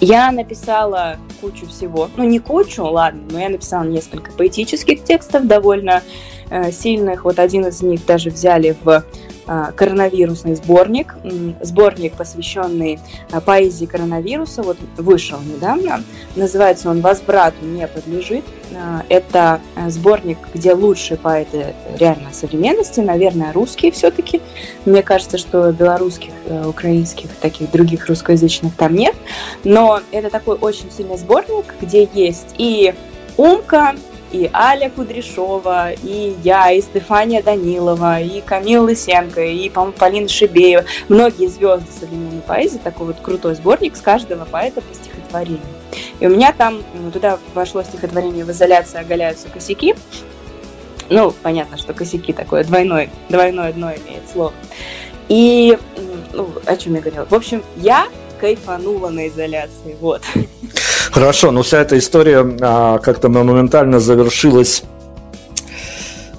Я написала кучу всего, ну не кучу, ладно, но я написала несколько поэтических текстов довольно э, сильных. Вот один из них даже взяли в коронавирусный сборник, сборник, посвященный а, поэзии коронавируса, вот вышел недавно, называется он «Возврату не подлежит». А, это сборник, где лучшие поэты реально современности, наверное, русские все-таки. Мне кажется, что белорусских, э, украинских, таких других русскоязычных там нет, но это такой очень сильный сборник, где есть и Умка, и Аля Кудряшова, и я, и Стефания Данилова, и Камил Лысенко, и, по-моему, Полина Шибеева. Многие звезды современной поэзии, такой вот крутой сборник с каждого поэта по стихотворению. И у меня там, туда вошло стихотворение «В изоляции оголяются косяки». Ну, понятно, что косяки такое двойное, двойное дно имеет слово. И, ну, о чем я говорила? В общем, я кайфанула на изоляции, вот. Хорошо, но вся эта история а, как-то моментально завершилась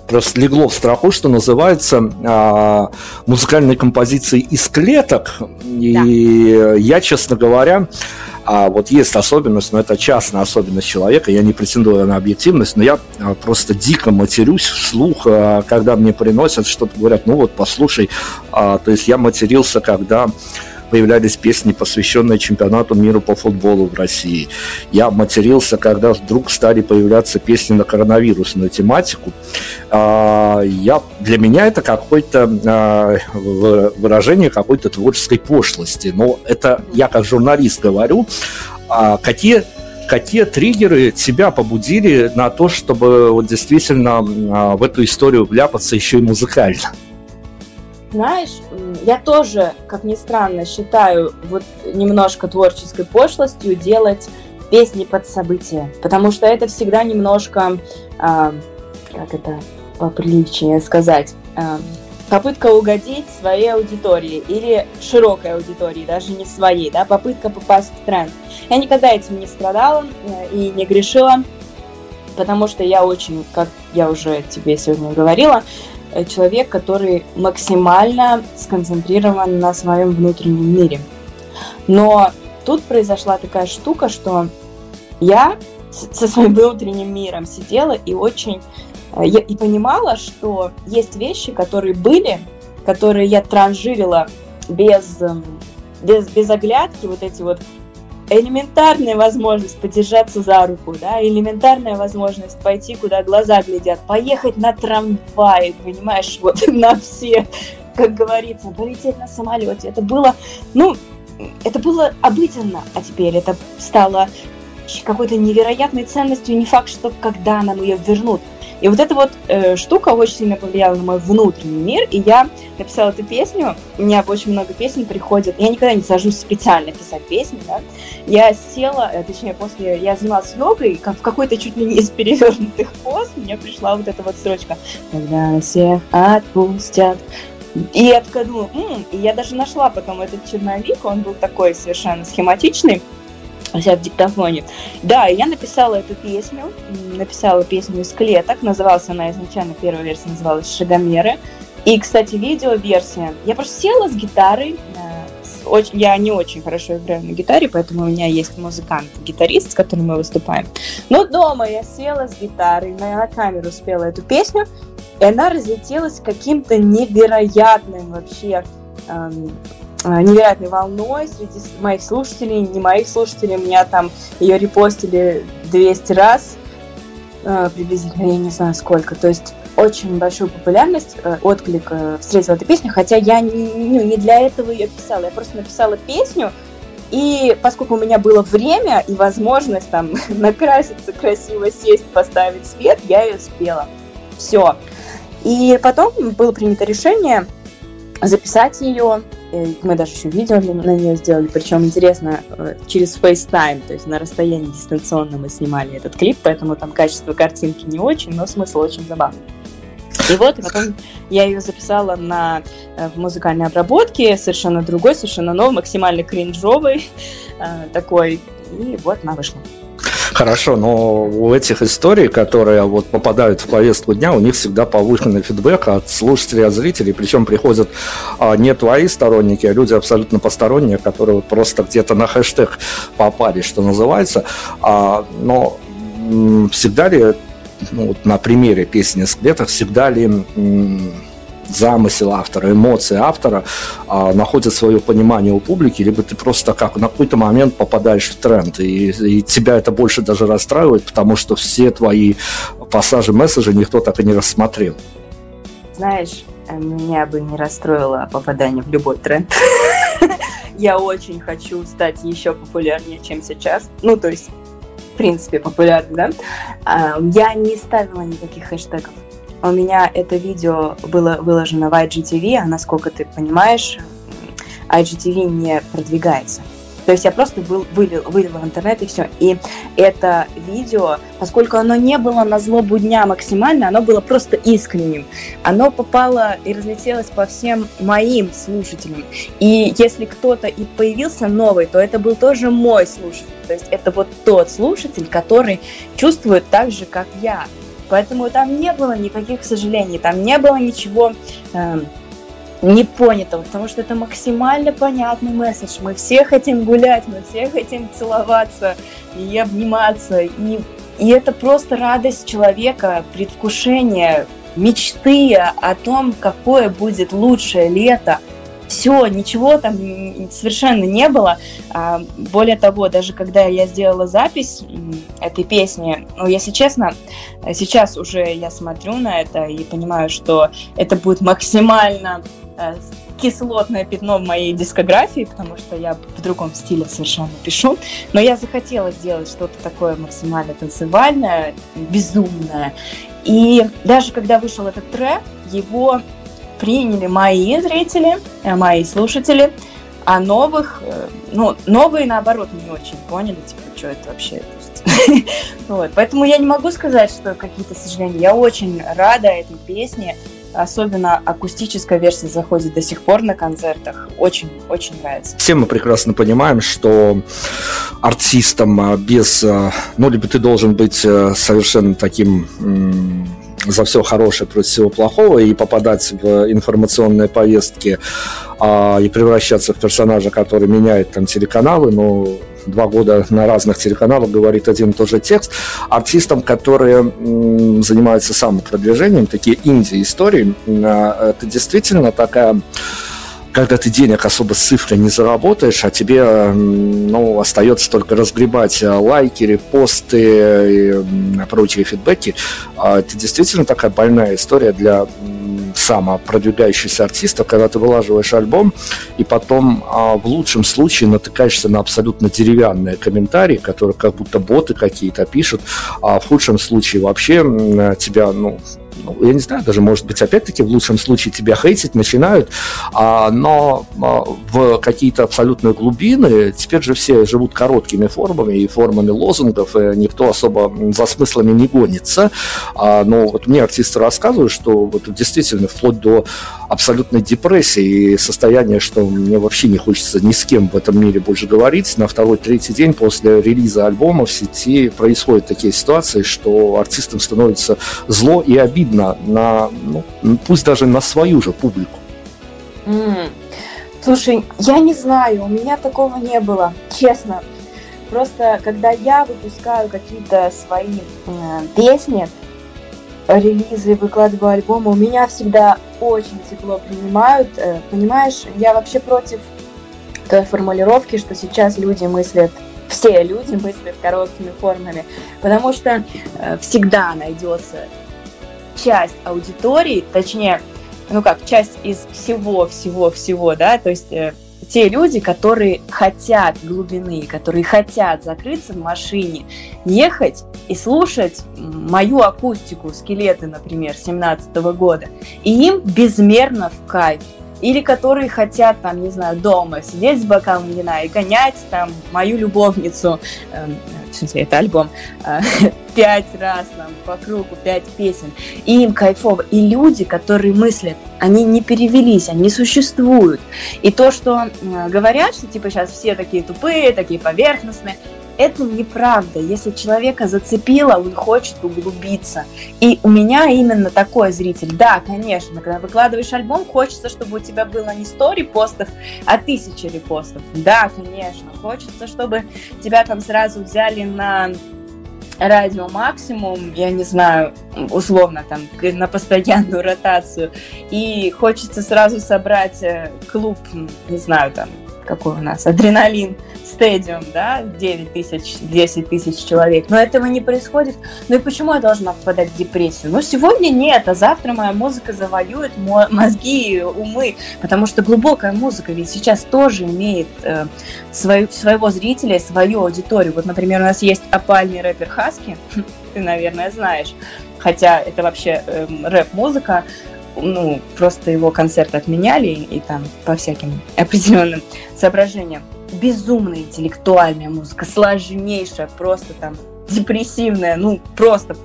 просто легло в страху, что называется а, музыкальной композиции из клеток. И да. я, честно говоря, а вот есть особенность, но это частная особенность человека, я не претендую на объективность, но я а, просто дико матерюсь вслух, а, когда мне приносят что-то, говорят, ну вот послушай, а, то есть я матерился, когда появлялись песни, посвященные чемпионату мира по футболу в России. Я матерился, когда вдруг стали появляться песни на коронавирусную тематику. А, я, для меня это какое-то а, выражение какой-то творческой пошлости. Но это я как журналист говорю. А какие какие триггеры тебя побудили на то, чтобы вот действительно в эту историю вляпаться еще и музыкально? Знаешь, я тоже, как ни странно, считаю вот немножко творческой пошлостью делать песни под события, потому что это всегда немножко, э, как это поприличнее сказать, э, попытка угодить своей аудитории или широкой аудитории, даже не своей, да, попытка попасть в тренд. Я никогда этим не страдала э, и не грешила, потому что я очень, как я уже тебе сегодня говорила, человек, который максимально сконцентрирован на своем внутреннем мире. Но тут произошла такая штука, что я со своим внутренним миром сидела и очень э, и понимала, что есть вещи, которые были, которые я транжирила без, эм, без, без оглядки, вот эти вот элементарная возможность подержаться за руку, да, элементарная возможность пойти, куда глаза глядят, поехать на трамвае, понимаешь, вот на все, как говорится, полететь на самолете. Это было, ну, это было обыденно, а теперь это стало какой-то невероятной ценностью, не факт, что когда нам ее вернут. И вот эта вот э, штука очень сильно повлияла на мой внутренний мир, и я написала эту песню, у меня очень много песен приходит, я никогда не сажусь специально писать песни, да, я села, э, точнее, после, я занималась йогой, как в какой-то чуть ли не из перевернутых пост, мне пришла вот эта вот строчка, когда всех отпустят, и я такая думаю, м-м", и я даже нашла потом этот черновик, он был такой совершенно схематичный, у в диктофоне. Да, я написала эту песню, написала песню из клеток, называлась она изначально, первая версия называлась «Шагомеры». И, кстати, видео-версия. Я просто села с гитарой, э, очень, я не очень хорошо играю на гитаре, поэтому у меня есть музыкант, гитарист, с которым мы выступаем. Но дома я села с гитарой, на камеру спела эту песню, и она разлетелась каким-то невероятным вообще эм, невероятной волной среди моих слушателей, не моих слушателей. Меня там ее репостили 200 раз, э, приблизительно, я не знаю сколько. То есть очень большую популярность, э, отклик встретила эта песня, хотя я не, ну, не для этого ее писала. Я просто написала песню, и поскольку у меня было время и возможность там накраситься, красиво сесть, поставить свет, я ее спела. Все. И потом было принято решение записать ее мы даже еще видео на нее сделали, причем интересно, э, через FaceTime, то есть на расстоянии дистанционно мы снимали этот клип, поэтому там качество картинки не очень, но смысл очень забавный. И вот потом я ее записала на э, в музыкальной обработке, совершенно другой, совершенно новый, максимально кринжовый э, такой, и вот она вышла. Хорошо, но у этих историй, которые вот попадают в повестку дня, у них всегда повышенный фидбэк от слушателей, от зрителей, причем приходят а, не твои сторонники, а люди абсолютно посторонние, которые вот просто где-то на хэштег попали, что называется. А, но всегда ли, ну, вот на примере песни «Скелетах», всегда ли замысел автора, эмоции автора а, находят свое понимание у публики, либо ты просто как на какой-то момент попадаешь в тренд, и, и тебя это больше даже расстраивает, потому что все твои пассажи месседжи никто так и не рассмотрел. Знаешь, меня бы не расстроило попадание в любой тренд. Я очень хочу стать еще популярнее, чем сейчас. Ну, то есть, в принципе, популярнее, да? Я не ставила никаких хэштегов. У меня это видео было выложено в IGTV, а насколько ты понимаешь, IGTV не продвигается. То есть я просто был, вылил, вылила в интернет и все. И это видео, поскольку оно не было на злобу дня максимально, оно было просто искренним. Оно попало и разлетелось по всем моим слушателям. И если кто-то и появился новый, то это был тоже мой слушатель. То есть это вот тот слушатель, который чувствует так же, как я. Поэтому там не было никаких сожалений, там не было ничего... Э, непонятого, потому что это максимально понятный месседж. Мы все хотим гулять, мы все хотим целоваться и обниматься. И, и это просто радость человека, предвкушение, мечты о том, какое будет лучшее лето. Все, ничего там совершенно не было. А, более того, даже когда я сделала запись этой песни, ну, если честно, сейчас уже я смотрю на это и понимаю, что это будет максимально Э, кислотное пятно в моей дискографии, потому что я в другом стиле совершенно пишу. Но я захотела сделать что-то такое максимально танцевальное, безумное. И даже когда вышел этот трек, его приняли мои зрители, э, мои слушатели, а новых, э, ну, новые, наоборот, не очень поняли, типа, что это вообще. вот. Поэтому я не могу сказать, что какие-то сожаления. Я очень рада этой песне. Особенно акустическая версия заходит до сих пор на концертах. Очень, очень нравится. Все мы прекрасно понимаем, что артистам а, без... А, ну, либо ты должен быть а, совершенно таким за все хорошее против всего плохого и попадать в информационные повестки а, и превращаться в персонажа, который меняет там телеканалы, но два года на разных телеканалах говорит один и тот же текст, артистам, которые м, занимаются самопродвижением, такие инди-истории, э, это действительно такая когда ты денег особо с цифрой не заработаешь, а тебе ну, остается только разгребать э, лайки, репосты и прочие фидбэки, а это действительно такая больная история для самопродвигающихся артистов, когда ты вылаживаешь альбом, и потом а, в лучшем случае натыкаешься на абсолютно деревянные комментарии, которые как будто боты какие-то пишут, а в худшем случае вообще тебя, ну, ну, я не знаю, даже, может быть, опять-таки, в лучшем случае тебя хейтить начинают, а, но а, в какие-то абсолютные глубины теперь же все живут короткими формами и формами лозунгов, и никто особо за смыслами не гонится. А, но вот мне артисты рассказывают, что вот действительно вплоть до абсолютной депрессии и состояния, что мне вообще не хочется ни с кем в этом мире больше говорить. На второй-третий день после релиза альбома в сети происходят такие ситуации, что артистам становится зло и обидно на, ну, пусть даже на свою же публику. Mm. Слушай, я не знаю, у меня такого не было, честно. Просто когда я выпускаю какие-то свои э, песни, релизы, выкладываю альбомы, у меня всегда очень тепло принимают. Э, понимаешь, я вообще против той формулировки, что сейчас люди мыслят все люди мыслят короткими формами, потому что э, всегда найдется часть аудитории, точнее, ну как, часть из всего-всего-всего, да, то есть э, те люди, которые хотят глубины, которые хотят закрыться в машине, ехать и слушать мою акустику скелеты, например, 17 года, и им безмерно в кайф. Или которые хотят, там, не знаю, дома сидеть с бокалом вина и гонять там мою любовницу, э, в смысле, это альбом, э, пять раз там по кругу, пять песен. И им кайфово. И люди, которые мыслят, они не перевелись, они существуют. И то, что э, говорят, что типа сейчас все такие тупые, такие поверхностные, это неправда. Если человека зацепило, он хочет углубиться. И у меня именно такой зритель. Да, конечно, когда выкладываешь альбом, хочется, чтобы у тебя было не 100 репостов, а тысячи репостов. Да, конечно, хочется, чтобы тебя там сразу взяли на радио максимум, я не знаю, условно там на постоянную ротацию, и хочется сразу собрать э, клуб, не знаю, там, какой у нас, адреналин, стадиум, да, 9 тысяч, 10 тысяч человек. Но этого не происходит. Ну и почему я должна впадать в депрессию? Ну сегодня нет, а завтра моя музыка завоюет мозги и умы, потому что глубокая музыка ведь сейчас тоже имеет э, свою, своего зрителя, свою аудиторию. Вот, например, у нас есть опальный рэпер Хаски, ты, наверное, знаешь, хотя это вообще э, рэп-музыка, ну, просто его концерт отменяли и, там по всяким определенным соображениям. Безумная интеллектуальная музыка, сложнейшая, просто там депрессивная, ну, просто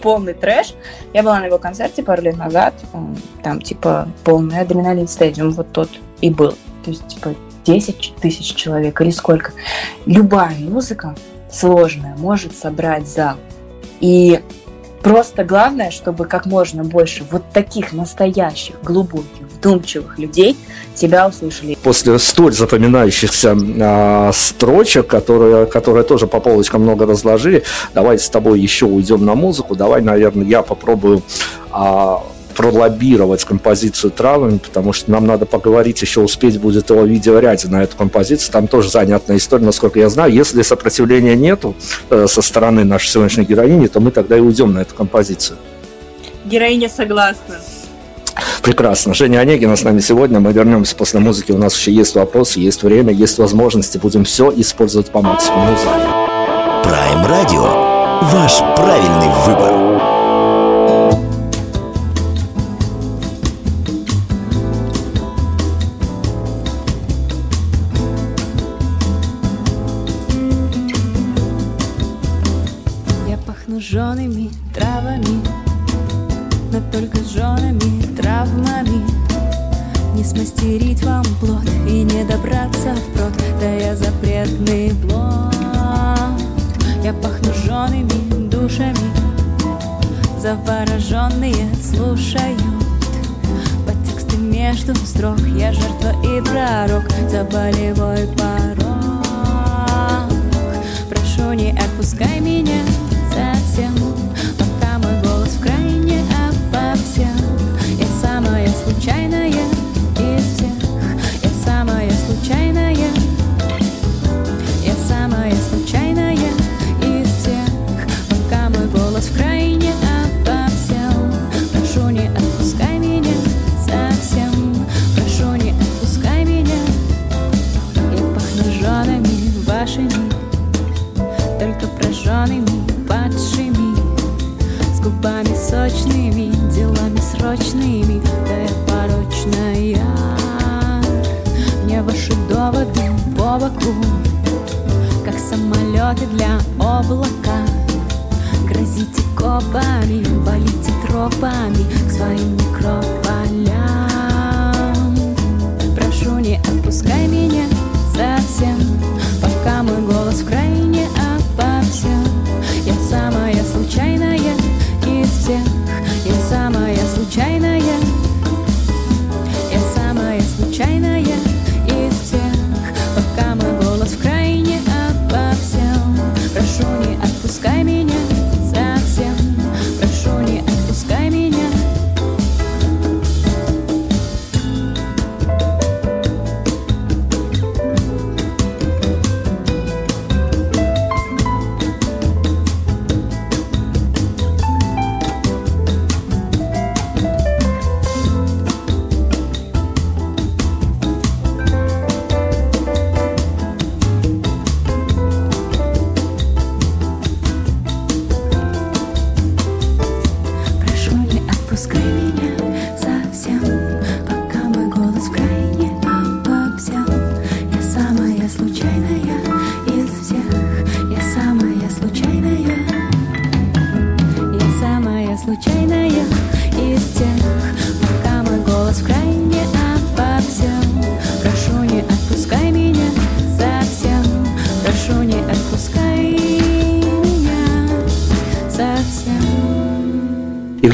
полный трэш. Я была на его концерте пару лет назад, там, типа, полный адреналин стадиум, вот тот и был. То есть, типа, 10 тысяч человек или сколько. Любая музыка сложная может собрать зал. И Просто главное, чтобы как можно больше вот таких настоящих, глубоких, вдумчивых людей тебя услышали. После столь запоминающихся а, строчек, которые, которые тоже по полочкам много разложили, давай с тобой еще уйдем на музыку. Давай, наверное, я попробую а, пролоббировать композицию травами, потому что нам надо поговорить, еще успеть будет о видеоряде на эту композицию. Там тоже занятная история, насколько я знаю. Если сопротивления нету э, со стороны нашей сегодняшней героини, то мы тогда и уйдем на эту композицию. Героиня согласна. Прекрасно. Женя Онегина с нами сегодня. Мы вернемся после музыки. У нас еще есть вопросы, есть время, есть возможности. Будем все использовать по максимуму. Prime Radio. Ваш правильный выбор. Жжеными травами Но только жжеными травмами. Не смастерить вам плод И не добраться впрод Да я запретный плод. Я пахну жжеными душами Завороженные слушают. Под тексты между строк Я жертва и пророк За болевой порог. Прошу, не отпускай меня совсем Пока мой голос в крайне обо всем. Я самая случайная для облака.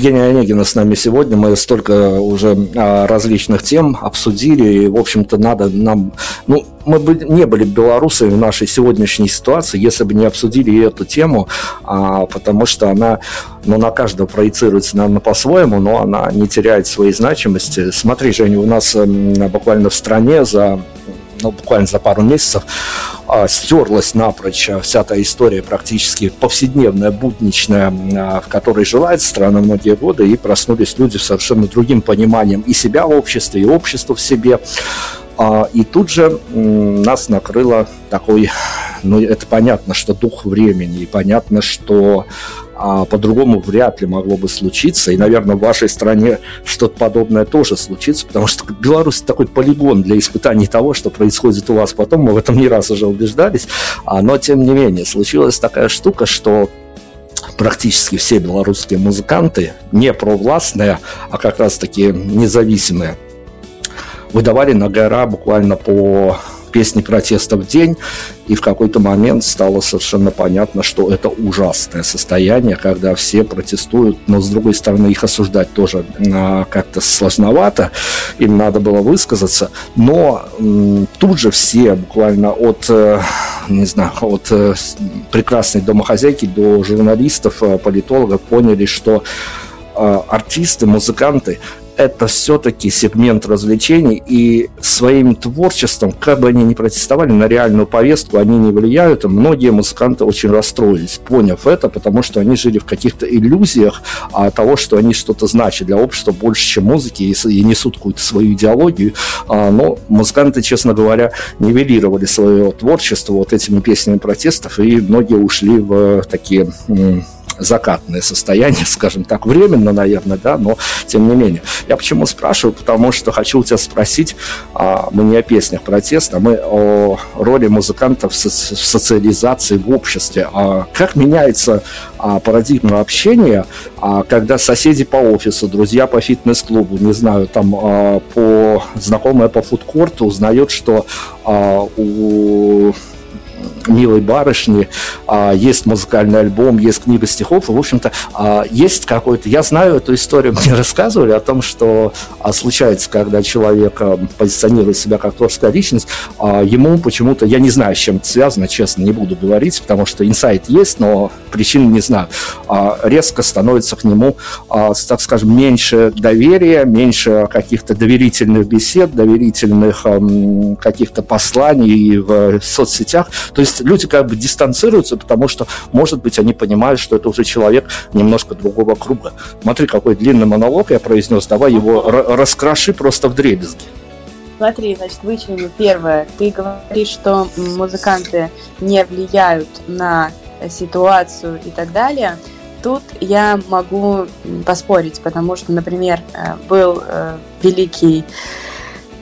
Евгения Онегина с нами сегодня. Мы столько уже а, различных тем обсудили. И, в общем-то, надо нам... Ну, мы бы не были белорусами в нашей сегодняшней ситуации, если бы не обсудили эту тему, а, потому что она ну, на каждого проецируется, наверное, по-своему, но она не теряет своей значимости. Смотри, Женя, у нас буквально в стране за ну, буквально за пару месяцев а, стерлась напрочь вся та история практически повседневная, будничная, а, в которой желает страна многие годы, и проснулись люди с совершенно другим пониманием и себя в обществе, и общества в себе. А, и тут же нас накрыло такой, ну это понятно, что дух времени, и понятно, что а по-другому вряд ли могло бы случиться. И, наверное, в вашей стране что-то подобное тоже случится, потому что Беларусь такой полигон для испытаний того, что происходит у вас потом. Мы в этом не раз уже убеждались. А, но, тем не менее, случилась такая штука, что практически все белорусские музыканты, не провластные, а как раз-таки независимые, выдавали на гора буквально по песни протеста в день, и в какой-то момент стало совершенно понятно, что это ужасное состояние, когда все протестуют, но с другой стороны их осуждать тоже а, как-то сложновато, им надо было высказаться, но тут же все буквально от, э, не знаю, от э, прекрасной домохозяйки до журналистов, э, политологов поняли, что артисты, музыканты это все-таки сегмент развлечений, и своим творчеством, как бы они ни протестовали на реальную повестку, они не влияют, и многие музыканты очень расстроились, поняв это, потому что они жили в каких-то иллюзиях а, того, что они что-то значат для общества больше, чем музыки, и, и несут какую-то свою идеологию, а, но музыканты, честно говоря, нивелировали свое творчество вот этими песнями протестов, и многие ушли в такие закатное состояние, скажем так, временно, наверное, да, но тем не менее. Я почему спрашиваю? Потому что хочу у тебя спросить, а, мы не о песнях протеста, мы о роли музыкантов в, соци- в социализации в обществе. А как меняется а, парадигма общения, а, когда соседи по офису, друзья по фитнес-клубу, не знаю, там а, по знакомая по фудкорту узнает, что а, у милой барышни, а, есть музыкальный альбом, есть книга стихов, и, в общем-то, а, есть какой-то... Я знаю эту историю, мне рассказывали о том, что а, случается, когда человек позиционирует себя как творческая личность, ему почему-то, я не знаю, с чем это связано, честно, не буду говорить, потому что инсайт есть, но причин не знаю. Резко становится к нему, так скажем, меньше доверия, меньше каких-то доверительных бесед, доверительных каких-то посланий в соцсетях. То есть люди как бы дистанцируются, потому что, может быть, они понимают, что это уже человек немножко другого круга. Смотри, какой длинный монолог я произнес, давай его раскроши просто в дребезги. Смотри, значит, вычленю первое. Ты говоришь, что музыканты не влияют на ситуацию и так далее. Тут я могу поспорить, потому что, например, э, был э, великий,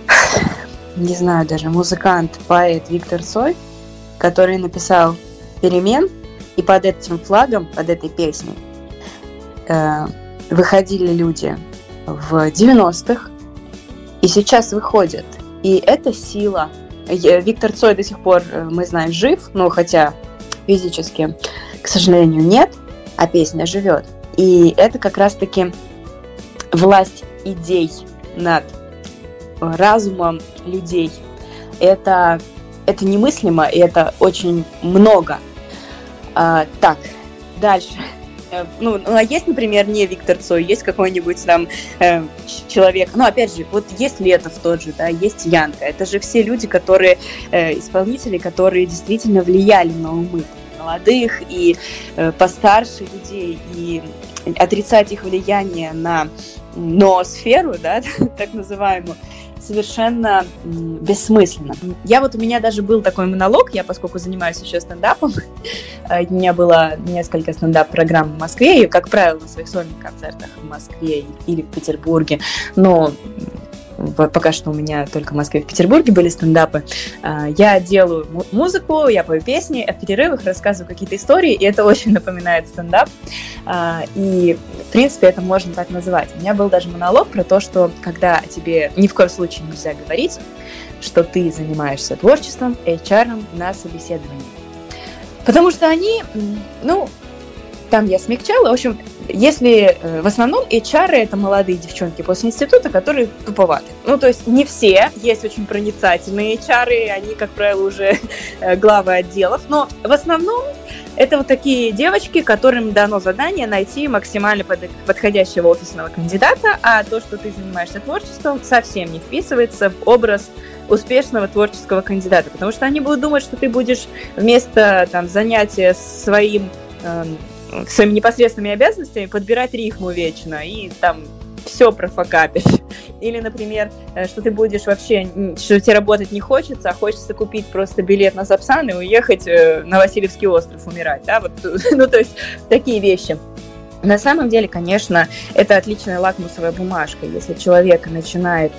не знаю даже, музыкант, поэт Виктор Цой, который написал «Перемен», и под этим флагом, под этой песней э, выходили люди в 90-х, и сейчас выходят. И это сила. Виктор Цой до сих пор, э, мы знаем, жив, но хотя физически, к сожалению, нет, а песня живет. И это как раз-таки власть идей над разумом людей. Это это немыслимо, и это очень много. А, так, дальше. Э, ну, ну, а есть, например, не Виктор Цой, есть какой-нибудь там э, человек, ну, опять же, вот есть Летов тот же, да, есть Янка, это же все люди, которые, э, исполнители, которые действительно влияли на умы молодых и э, постарше людей, и отрицать их влияние на ноосферу, да, так называемую, совершенно бессмысленно. Я вот, у меня даже был такой монолог, я поскольку занимаюсь еще стендапом, э, у меня было несколько стендап-программ в Москве, и, как правило, на своих сольных концертах в Москве или в Петербурге, но пока что у меня только в Москве и в Петербурге были стендапы. А, я делаю музыку, я пою песни, а в перерывах рассказываю какие-то истории, и это очень напоминает стендап. А, и, в принципе, это можно так называть. У меня был даже монолог про то, что когда тебе ни в коем случае нельзя говорить, что ты занимаешься творчеством, HR на собеседовании. Потому что они, ну, там я смягчала. В общем, если э, в основном HR это молодые девчонки после института, которые туповаты. Ну, то есть не все, есть очень проницательные HR, они, как правило, уже э, главы отделов, но в основном это вот такие девочки, которым дано задание найти максимально подходящего офисного кандидата, а то, что ты занимаешься творчеством, совсем не вписывается в образ успешного творческого кандидата, потому что они будут думать, что ты будешь вместо там, занятия своим э, своими непосредственными обязанностями подбирать рифму вечно и там все профокапишь. Или, например, э, что ты будешь вообще, что тебе работать не хочется, а хочется купить просто билет на Сапсан и уехать э, на Васильевский остров умирать, да, вот, ну, то есть такие вещи. На самом деле, конечно, это отличная лакмусовая бумажка. Если человек начинает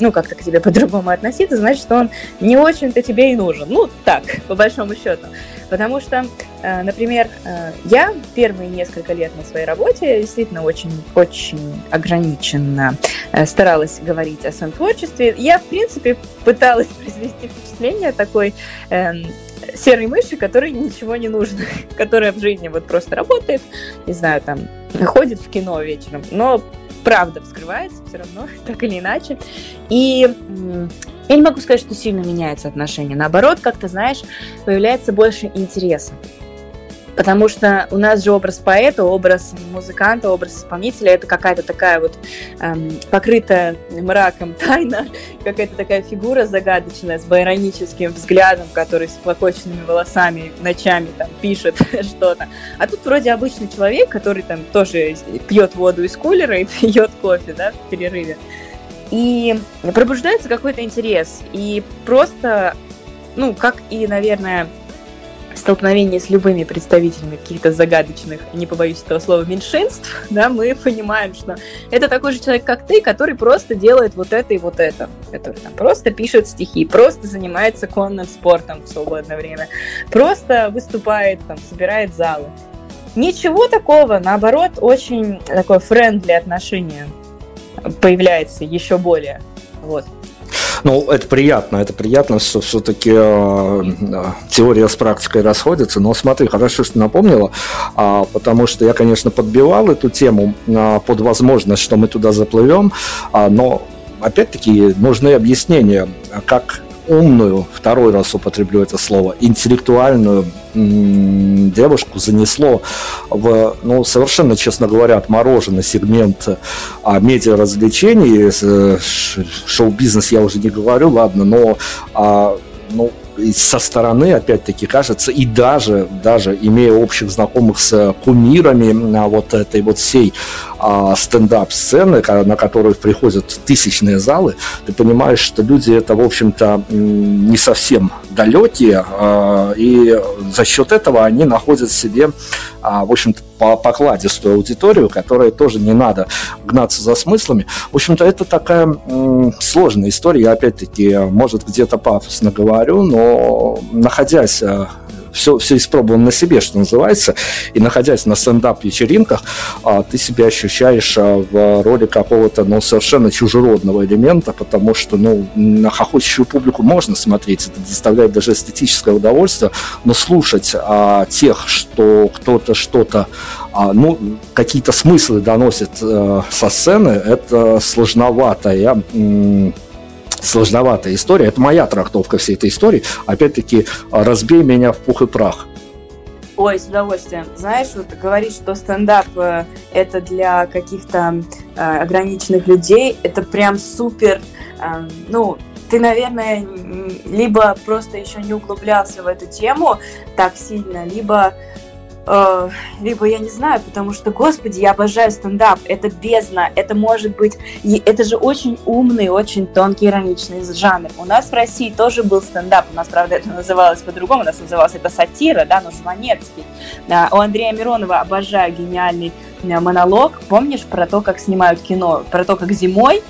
ну, как-то к тебе по-другому относиться, значит, он не очень-то тебе и нужен. Ну, так, по большому счету. Потому что, э, например, э, я первые несколько лет на своей работе действительно очень-очень ограниченно э, старалась говорить о своем творчестве. Я, в принципе, пыталась произвести впечатление такой эм, серой мыши, которой ничего не нужно, которая в жизни вот просто работает, не знаю, там, ходит в кино вечером, но правда вскрывается все равно, так или иначе. И я не могу сказать, что сильно меняется отношение. Наоборот, как-то, знаешь, появляется больше интереса. Потому что у нас же образ поэта, образ музыканта, образ исполнителя это какая-то такая вот эм, покрытая мраком тайна, какая-то такая фигура загадочная с байроническим взглядом, который с плакоченными волосами ночами там пишет что-то. А тут вроде обычный человек, который там тоже пьет воду из кулера и пьет кофе, да, в перерыве. И пробуждается какой-то интерес. И просто, ну, как и, наверное, столкновение с любыми представителями каких-то загадочных, не побоюсь этого слова, меньшинств, да, мы понимаем, что это такой же человек, как ты, который просто делает вот это и вот это, который там просто пишет стихи, просто занимается конным спортом в свободное время, просто выступает, там, собирает залы. Ничего такого, наоборот, очень такое френдли отношение появляется еще более. Вот. Ну, это приятно, это приятно, что все-таки э, теория с практикой расходится. Но смотри, хорошо, что напомнила, э, потому что я, конечно, подбивал эту тему э, под возможность, что мы туда заплывем, э, но опять-таки нужны объяснения, как умную, второй раз употреблю это слово, интеллектуальную девушку занесло в, ну, совершенно, честно говоря, отмороженный сегмент а, медиа развлечений, э, шоу-бизнес я уже не говорю, ладно, но а, ну, со стороны, опять-таки, кажется, и даже, даже имея общих знакомых с кумирами а, вот этой вот всей а, стендап-сцены, на которую приходят тысячные залы, ты понимаешь, что люди это, в общем-то, не совсем далекие, а, и за счет этого они находят себе, а, в общем-то, покладистую аудиторию, которой тоже не надо гнаться за смыслами. В общем-то, это такая сложная история. Я, опять-таки, может, где-то пафосно говорю, но находясь все, все испробовал на себе, что называется, и находясь на стендап-вечеринках, а, ты себя ощущаешь а, в роли какого-то, ну, совершенно чужеродного элемента, потому что, ну, на хохочущую публику можно смотреть, это доставляет даже эстетическое удовольствие, но слушать а, тех, что кто-то что-то а, ну, какие-то смыслы доносит э, со сцены, это сложновато. Я сложноватая история. Это моя трактовка всей этой истории. Опять-таки, разбей меня в пух и прах. Ой, с удовольствием. Знаешь, вот говорить, что стендап э, это для каких-то э, ограниченных людей, это прям супер, э, ну, ты, наверное, либо просто еще не углублялся в эту тему так сильно, либо э, либо я не знаю, потому что, господи, я обожаю стендап, это бездна, это может быть, это же очень умный, очень тонкий, ироничный жанр. У нас в России тоже был стендап, у нас, правда, это называлось по-другому, у нас называлось это сатира, да, но жванецкий. А, у Андрея Миронова обожаю гениальный э, монолог, помнишь, про то, как снимают кино, про то, как зимой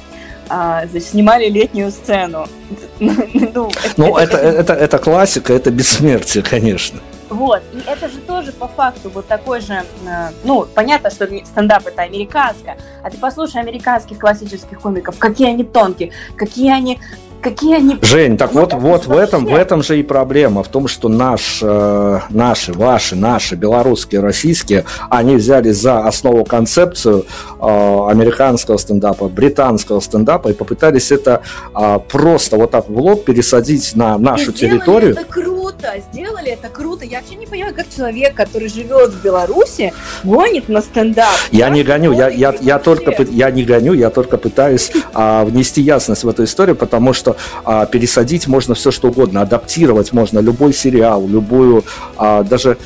а, снимали летнюю сцену. ну, ну это, это, это, это классика, это бессмертие, конечно. Вот, и это же тоже по факту вот такой же, э, ну, понятно, что стендап это американское, а ты послушай американских классических комиков, какие они тонкие, какие они какие они... Жень, так вот, вот в этом, в этом же и проблема, в том, что наш, э, наши, ваши, наши, белорусские, российские, они взяли за основу концепцию э, американского стендапа, британского стендапа и попытались это э, просто вот так в лоб пересадить на нашу и территорию. это круто, сделали это круто. Я вообще не понимаю, как человек, который живет в Беларуси, гонит на стендап. Я не гоню, я, я, я, только, я не гоню, я только пытаюсь а, внести ясность в эту историю, потому что а, пересадить можно все что угодно, адаптировать можно любой сериал, любую, а, даже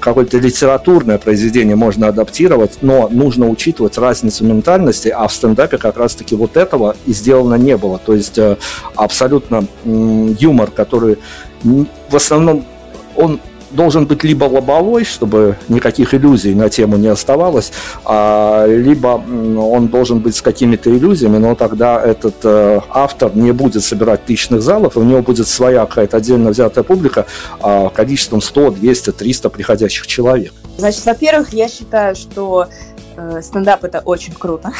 какое-то литературное произведение можно адаптировать, но нужно учитывать разницу ментальности, а в стендапе как раз-таки вот этого и сделано не было. То есть э, абсолютно юмор, который в основном он должен быть либо лобовой, чтобы никаких иллюзий на тему не оставалось, а, либо он должен быть с какими-то иллюзиями, но тогда этот э, автор не будет собирать тысячных залов, у него будет своя какая-то отдельно взятая публика а, количеством 100, 200, 300 приходящих человек. Значит, во-первых, я считаю, что э, стендап это очень круто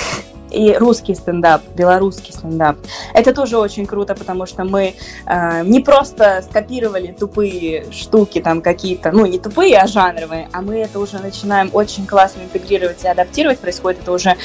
и русский стендап, белорусский стендап. Это тоже очень круто, потому что мы э, не просто скопировали тупые штуки там какие-то, ну не тупые, а жанровые, а мы это уже начинаем очень классно интегрировать и адаптировать. Происходит это уже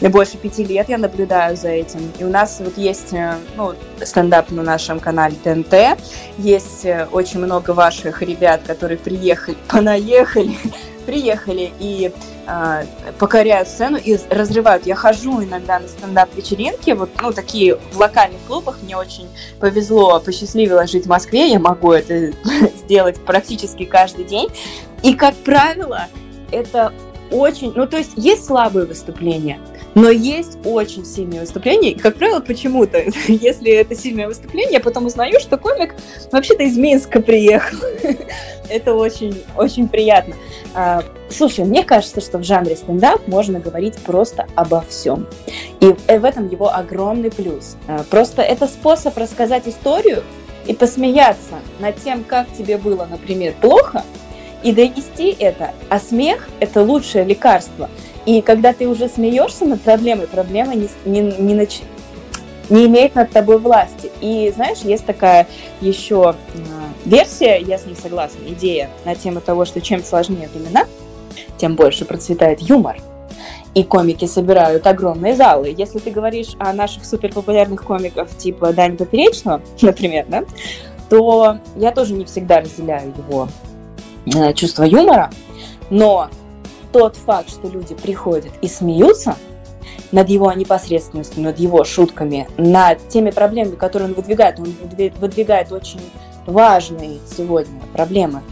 больше пяти лет, я наблюдаю за этим. И у нас вот есть э, ну, стендап на нашем канале ТНТ, есть э, очень много ваших ребят, которые приехали, понаехали, приехали и э, покоряют сцену и разрывают. Я хожу иногда на стендап-вечеринки, вот, ну, такие в локальных клубах. Мне очень повезло, посчастливилось жить в Москве. Я могу это сделать практически каждый день. И, как правило, это очень... Ну, то есть есть слабые выступления, но есть очень сильные выступления. И, как правило, почему-то, если это сильное выступление, я потом узнаю, что комик вообще-то из Минска приехал. это очень, очень приятно. А, слушай, мне кажется, что в жанре стендап можно говорить просто обо всем. И в этом его огромный плюс. А, просто это способ рассказать историю и посмеяться над тем, как тебе было, например, плохо, и донести это. А смех – это лучшее лекарство. И когда ты уже смеешься над проблемой, проблема не, не, не, нач... не имеет над тобой власти. И знаешь, есть такая еще версия, я с ней согласна, идея на тему того, что чем сложнее времена, тем больше процветает юмор. И комики собирают огромные залы. Если ты говоришь о наших суперпопулярных комиках типа Дани Поперечного, например, да, то я тоже не всегда разделяю его э, чувство юмора, но тот факт, что люди приходят и смеются над его непосредственностью, над его шутками, над теми проблемами, которые он выдвигает, он выдвигает очень важные сегодня проблемы.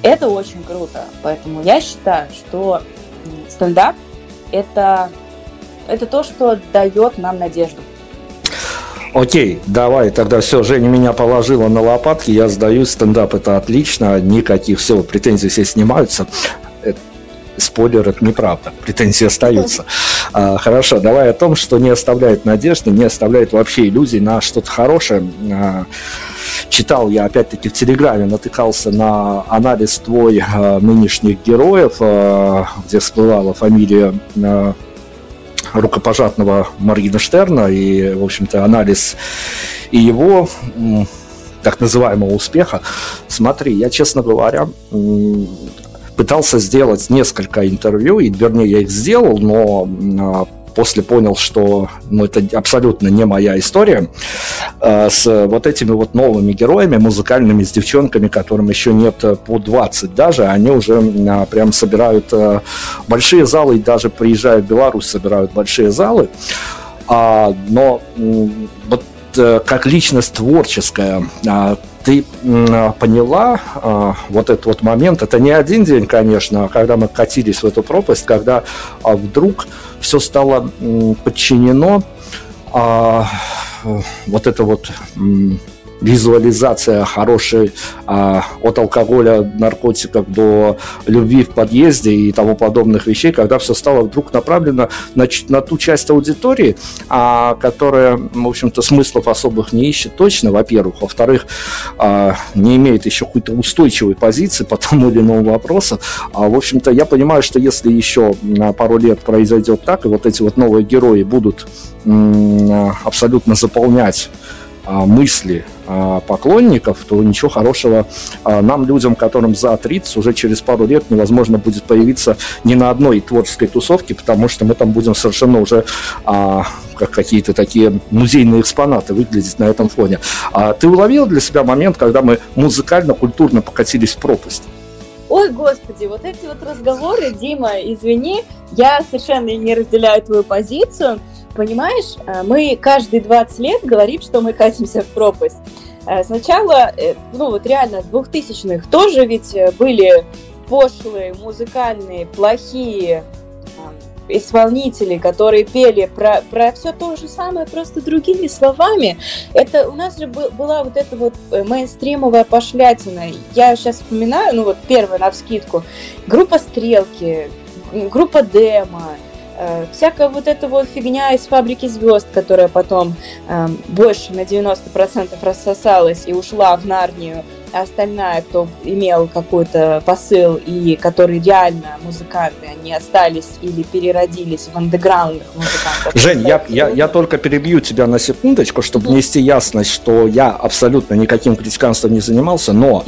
Это очень круто. Поэтому я считаю, что стендап это, это то, что дает нам надежду. Окей, давай, тогда все, Женя меня положила на лопатки, я сдаюсь, стендап это отлично, никаких, все, претензии все снимаются. Спойлер, это неправда, претензии остаются. А, хорошо, давай о том, что не оставляет надежды, не оставляет вообще иллюзий на что-то хорошее. А, читал я, опять-таки, в Телеграме, натыкался на анализ твой э, нынешних героев, э, где всплывала фамилия э, рукопожатного Моргенштерна и, в общем-то, анализ и его так называемого успеха. Смотри, я, честно говоря, пытался сделать несколько интервью, и, вернее, я их сделал, но после понял, что ну, это абсолютно не моя история, э, с вот этими вот новыми героями, музыкальными, с девчонками, которым еще нет э, по 20 даже, они уже э, прям собирают большие залы, и даже приезжая в Беларусь, собирают большие залы. А, но вот как личность творческая, а, ты поняла а, вот этот вот момент, это не один день, конечно, когда мы катились в эту пропасть, когда а, вдруг все стало подчинено а, вот это вот визуализация хорошей а, от алкоголя, наркотиков до любви в подъезде и тому подобных вещей, когда все стало вдруг направлено на, на ту часть аудитории, а, которая, в общем-то, смыслов особых не ищет точно, во-первых. Во-вторых, а, не имеет еще какой-то устойчивой позиции по тому или иному вопросу. А, в общем-то, я понимаю, что если еще на пару лет произойдет так, и вот эти вот новые герои будут м- абсолютно заполнять а, мысли а, поклонников, то ничего хорошего а, нам, людям, которым за 30, уже через пару лет невозможно будет появиться ни на одной творческой тусовке, потому что мы там будем совершенно уже как какие-то такие музейные экспонаты выглядеть на этом фоне. Ты уловил для себя момент, когда мы музыкально, культурно покатились в пропасть? Ой, господи, вот эти вот разговоры, Дима, извини, я совершенно не разделяю твою позицию. Понимаешь, э, мы каждые 20 лет говорим, что мы катимся в пропасть. Э, сначала, э, ну вот реально, 2000-х тоже ведь были пошлые, музыкальные, плохие исполнители, которые пели про, про все то же самое, просто другими словами. Это у нас же была вот эта вот мейнстримовая пошлятина. Я сейчас вспоминаю, ну вот первая на вскидку, группа «Стрелки», группа «Демо», Э, всякая вот эта вот фигня из фабрики звезд, которая потом э, больше на 90% рассосалась и ушла в Нарнию, остальная, кто имел какой-то посыл и которые реально музыканты, они остались или переродились в андеграундных музыкантов. Жень, я, я, я только перебью тебя на секундочку, чтобы mm-hmm. внести ясность, что я абсолютно никаким критиканством не занимался, но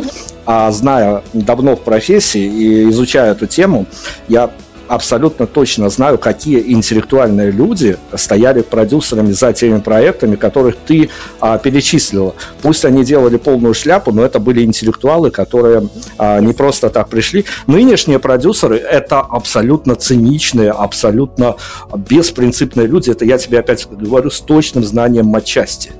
а, зная давно в профессии и изучая эту тему, я абсолютно точно знаю, какие интеллектуальные люди стояли продюсерами за теми проектами, которых ты а, перечислила. Пусть они делали полную шляпу, но это были интеллектуалы, которые а, не просто так пришли. Нынешние продюсеры – это абсолютно циничные, абсолютно беспринципные люди. Это я тебе опять говорю с точным знанием матчасти.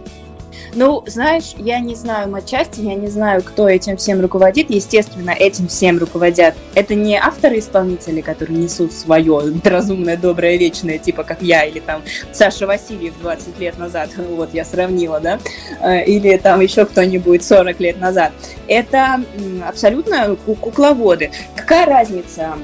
Ну, знаешь, я не знаю матчасти, я не знаю, кто этим всем руководит. Естественно, этим всем руководят. Это не авторы-исполнители, которые несут свое разумное, доброе, вечное, типа как я или там Саша Васильев 20 лет назад. Вот я сравнила, да? Э, или там еще кто-нибудь 40 лет назад. Это абсолютно кукловоды. Какая разница,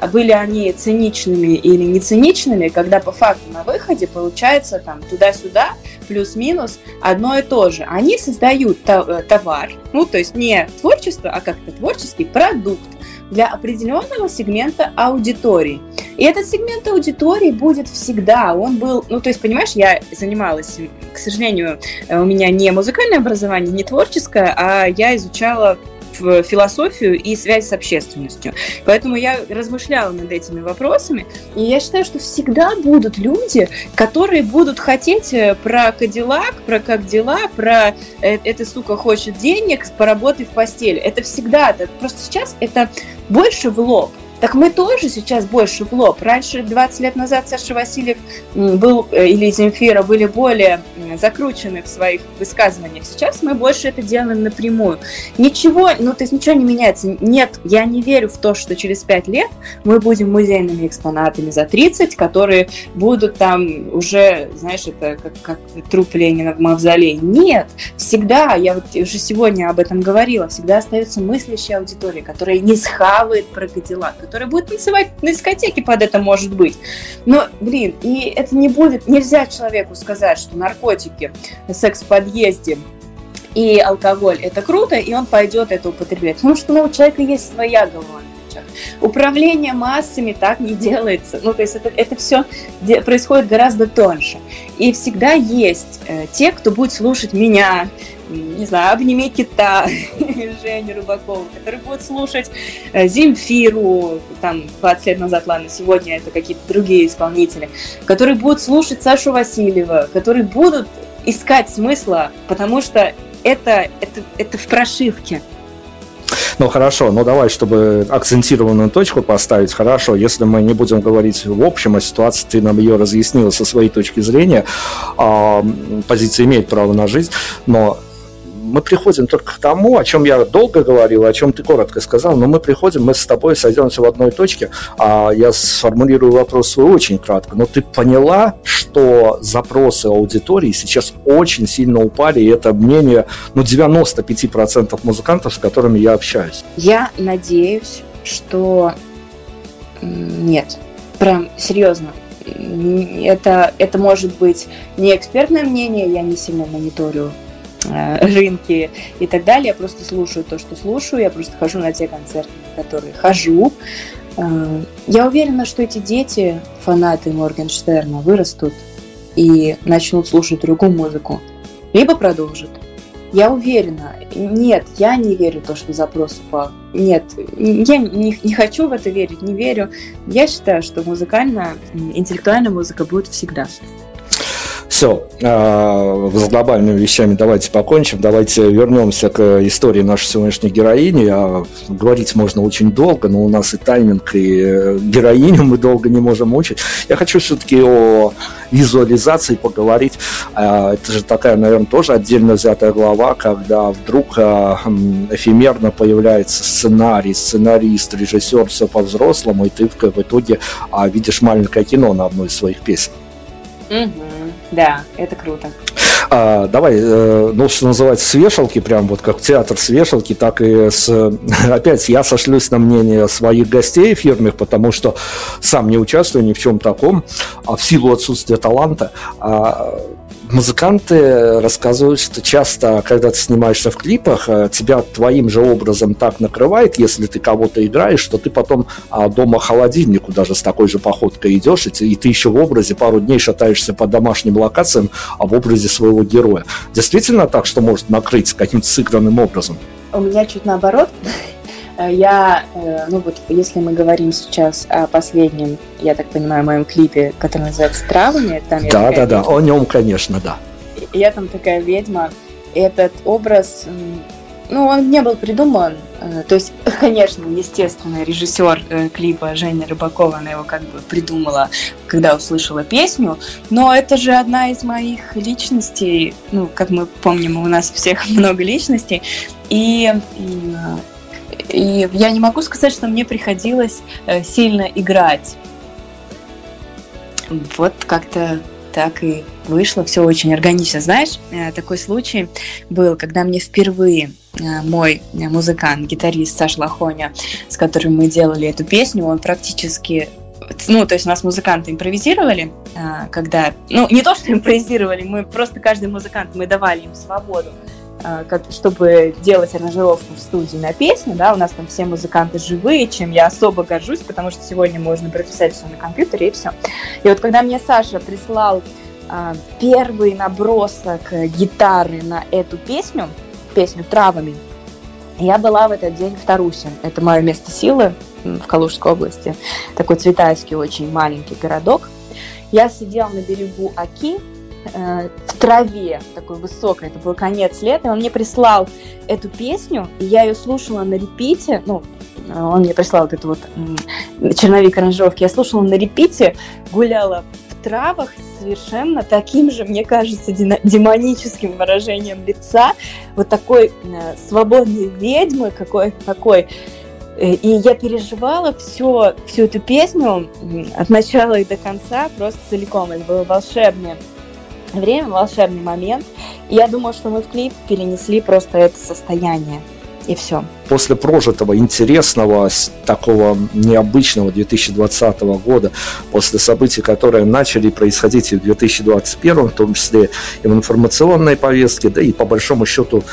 э, были они циничными или не циничными, когда по факту на выходе получается там туда-сюда, плюс-минус одно и то же. Они создают э, товар, ну, то есть не творчество, а как-то творческий продукт для определенного сегмента аудитории. И этот сегмент аудитории будет всегда. Он был, ну, то есть, понимаешь, я занималась, к сожалению, э, у меня не музыкальное образование, не творческое, а я изучала в философию и связь с общественностью. Поэтому я размышляла над этими вопросами, и я считаю, что всегда будут люди, которые будут хотеть э, про Кадиллак, про как дела, про э, эта сука хочет денег, поработай в постели. Это всегда, это, просто сейчас это больше в лоб. Так мы тоже сейчас больше в лоб. Раньше, 20 лет назад, Саша Васильев был, э, или Земфира были более закручены в своих высказываниях. Сейчас мы больше это делаем напрямую. Ничего, ну то есть ничего не меняется. Нет, я не верю в то, что через 5 лет мы будем музейными экспонатами за 30, которые будут там уже, знаешь, это как, как труп Ленина в мавзолее. Нет, всегда, я вот уже сегодня об этом говорила, всегда остается мыслящая аудитория, которая не схавает про Которая будет танцевать на дискотеке под это может быть. Но, блин, и это не будет, нельзя человеку сказать, что наркотики, секс в подъезде, и алкоголь это круто, и он пойдет это употреблять. Потому что ну, у человека есть своя голова. Управление массами так не делается. Ну, то есть это, это все происходит гораздо тоньше. И всегда есть э, те, кто будет слушать меня, не знаю, «Обними кита» Женю Рыбакову, который будет слушать э, Земфиру, там, 20 лет назад, ладно, сегодня это какие-то другие исполнители, которые будут слушать Сашу Васильева, которые будут искать смысла, потому что это, это, это в прошивке. Ну хорошо, ну давай, чтобы акцентированную точку поставить, хорошо, если мы не будем говорить в общем о ситуации, ты нам ее разъяснила со своей точки зрения, э, позиция имеет право на жизнь, но мы приходим только к тому, о чем я долго говорил, о чем ты коротко сказал, но мы приходим, мы с тобой сойдемся в одной точке, а я сформулирую вопрос свой очень кратко. Но ты поняла, что запросы аудитории сейчас очень сильно упали, и это мнение ну, 95% музыкантов, с которыми я общаюсь? Я надеюсь, что нет. Прям серьезно это, это может быть не экспертное мнение, я не сильно мониторю рынки и так далее. Я просто слушаю то, что слушаю, я просто хожу на те концерты, на которые хожу. Э, я уверена, что эти дети, фанаты Моргенштерна, вырастут и начнут слушать другую музыку. либо продолжит. Я уверена. Нет, я не верю в то, что запрос упал. Нет, я не, не хочу в это верить, не верю. Я считаю, что музыкальная, интеллектуальная музыка будет всегда. Все, а, с глобальными вещами давайте покончим, давайте вернемся к истории нашей сегодняшней героини. А, говорить можно очень долго, но у нас и тайминг, и э, героиню мы долго не можем мучить. Я хочу все-таки о визуализации поговорить. А, это же такая, наверное, тоже отдельно взятая глава, когда вдруг эфемерно появляется сценарий, сценарист, режиссер, все по-взрослому, и ты в итоге видишь маленькое кино на одной из своих песен. Угу. Да, это круто. А, давай, э, ну, что называется, с вешалки, прям вот как театр с вешалки, так и с... Опять я сошлюсь на мнение своих гостей фирменных, потому что сам не участвую ни в чем таком, а в силу отсутствия таланта. А, музыканты рассказывают, что часто, когда ты снимаешься в клипах, э, тебя твоим же образом так накрывает, если ты кого-то играешь, что ты потом а, дома холодильнику даже с такой же походкой идешь, и ты еще в образе пару дней шатаешься по домашним локациям, а в образе своего героя. Действительно так, что может накрыть каким-то сыгранным образом? У меня чуть наоборот. Э, я, э, ну вот, если мы говорим сейчас о последнем, я так понимаю, моем клипе, который называется «Травами», там я Да, да, да, о нем, конечно, да. Я там такая ведьма. Этот образ, ну, он не был придуман. Э, то есть, конечно, естественно, режиссер клипа Женя Рыбакова, она его как бы придумала, когда услышала песню. Но это же одна из моих личностей. Ну, как мы помним, у нас всех много личностей. И и я не могу сказать, что мне приходилось э, сильно играть. Вот как-то так и вышло, все очень органично. Знаешь, э, такой случай был, когда мне впервые э, мой музыкант, гитарист Саша Лохоня, с которым мы делали эту песню, он практически ну, то есть у нас музыканты импровизировали, когда, ну, не то, что импровизировали, мы просто каждый музыкант, мы давали им свободу Э, чтобы делать аранжировку в студии на песню, да, у нас там все музыканты живые, чем я особо горжусь, потому что сегодня можно прописать все на компьютере и все. И вот когда мне Саша прислал а, первый набросок гитары на эту песню, песню «Травами», я была в этот день в Тарусе. Это мое место силы в Калужской области. Такой цветайский очень маленький городок. Я сидела на берегу Аки, э, в траве, такой высокой, это был конец лета, и он мне прислал эту песню, и я ее слушала на репите, ну, он мне прислал вот эту вот черновик аранжировки, я слушала на репите, гуляла в травах совершенно таким же, мне кажется, демоническим выражением лица, вот такой э, свободной ведьмы, какой такой э, и я переживала все, всю эту песню от начала и до конца просто целиком. Это было волшебное время, волшебный момент. И я думаю, что мы в клип перенесли просто это состояние. И все после прожитого интересного, такого необычного 2020 года, после событий, которые начали происходить и в 2021, в том числе и в информационной повестке, да и по большому счету,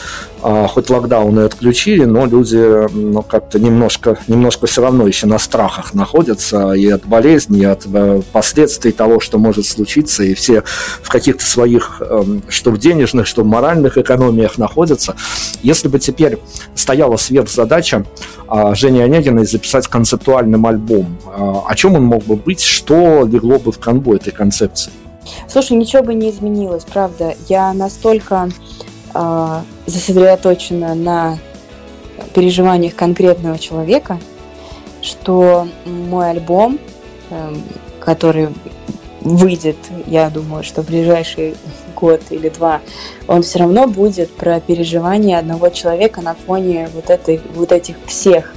а, хоть локдауны отключили, но люди ну, как-то немножко, немножко все равно еще на страхах находятся и от болезни, и от э, последствий того, что может случиться, и все в каких-то своих, эм, что в денежных, что в моральных экономиях находятся. Если бы теперь стояла свет задача а, Жени Онегиной записать концептуальным альбом. А, о чем он мог бы быть, что легло бы в канву этой концепции? Слушай, ничего бы не изменилось, правда. Я настолько э, сосредоточена на переживаниях конкретного человека, что мой альбом, э, который выйдет, я думаю, что в ближайший год или два, он все равно будет про переживания одного человека на фоне вот, этой, вот этих всех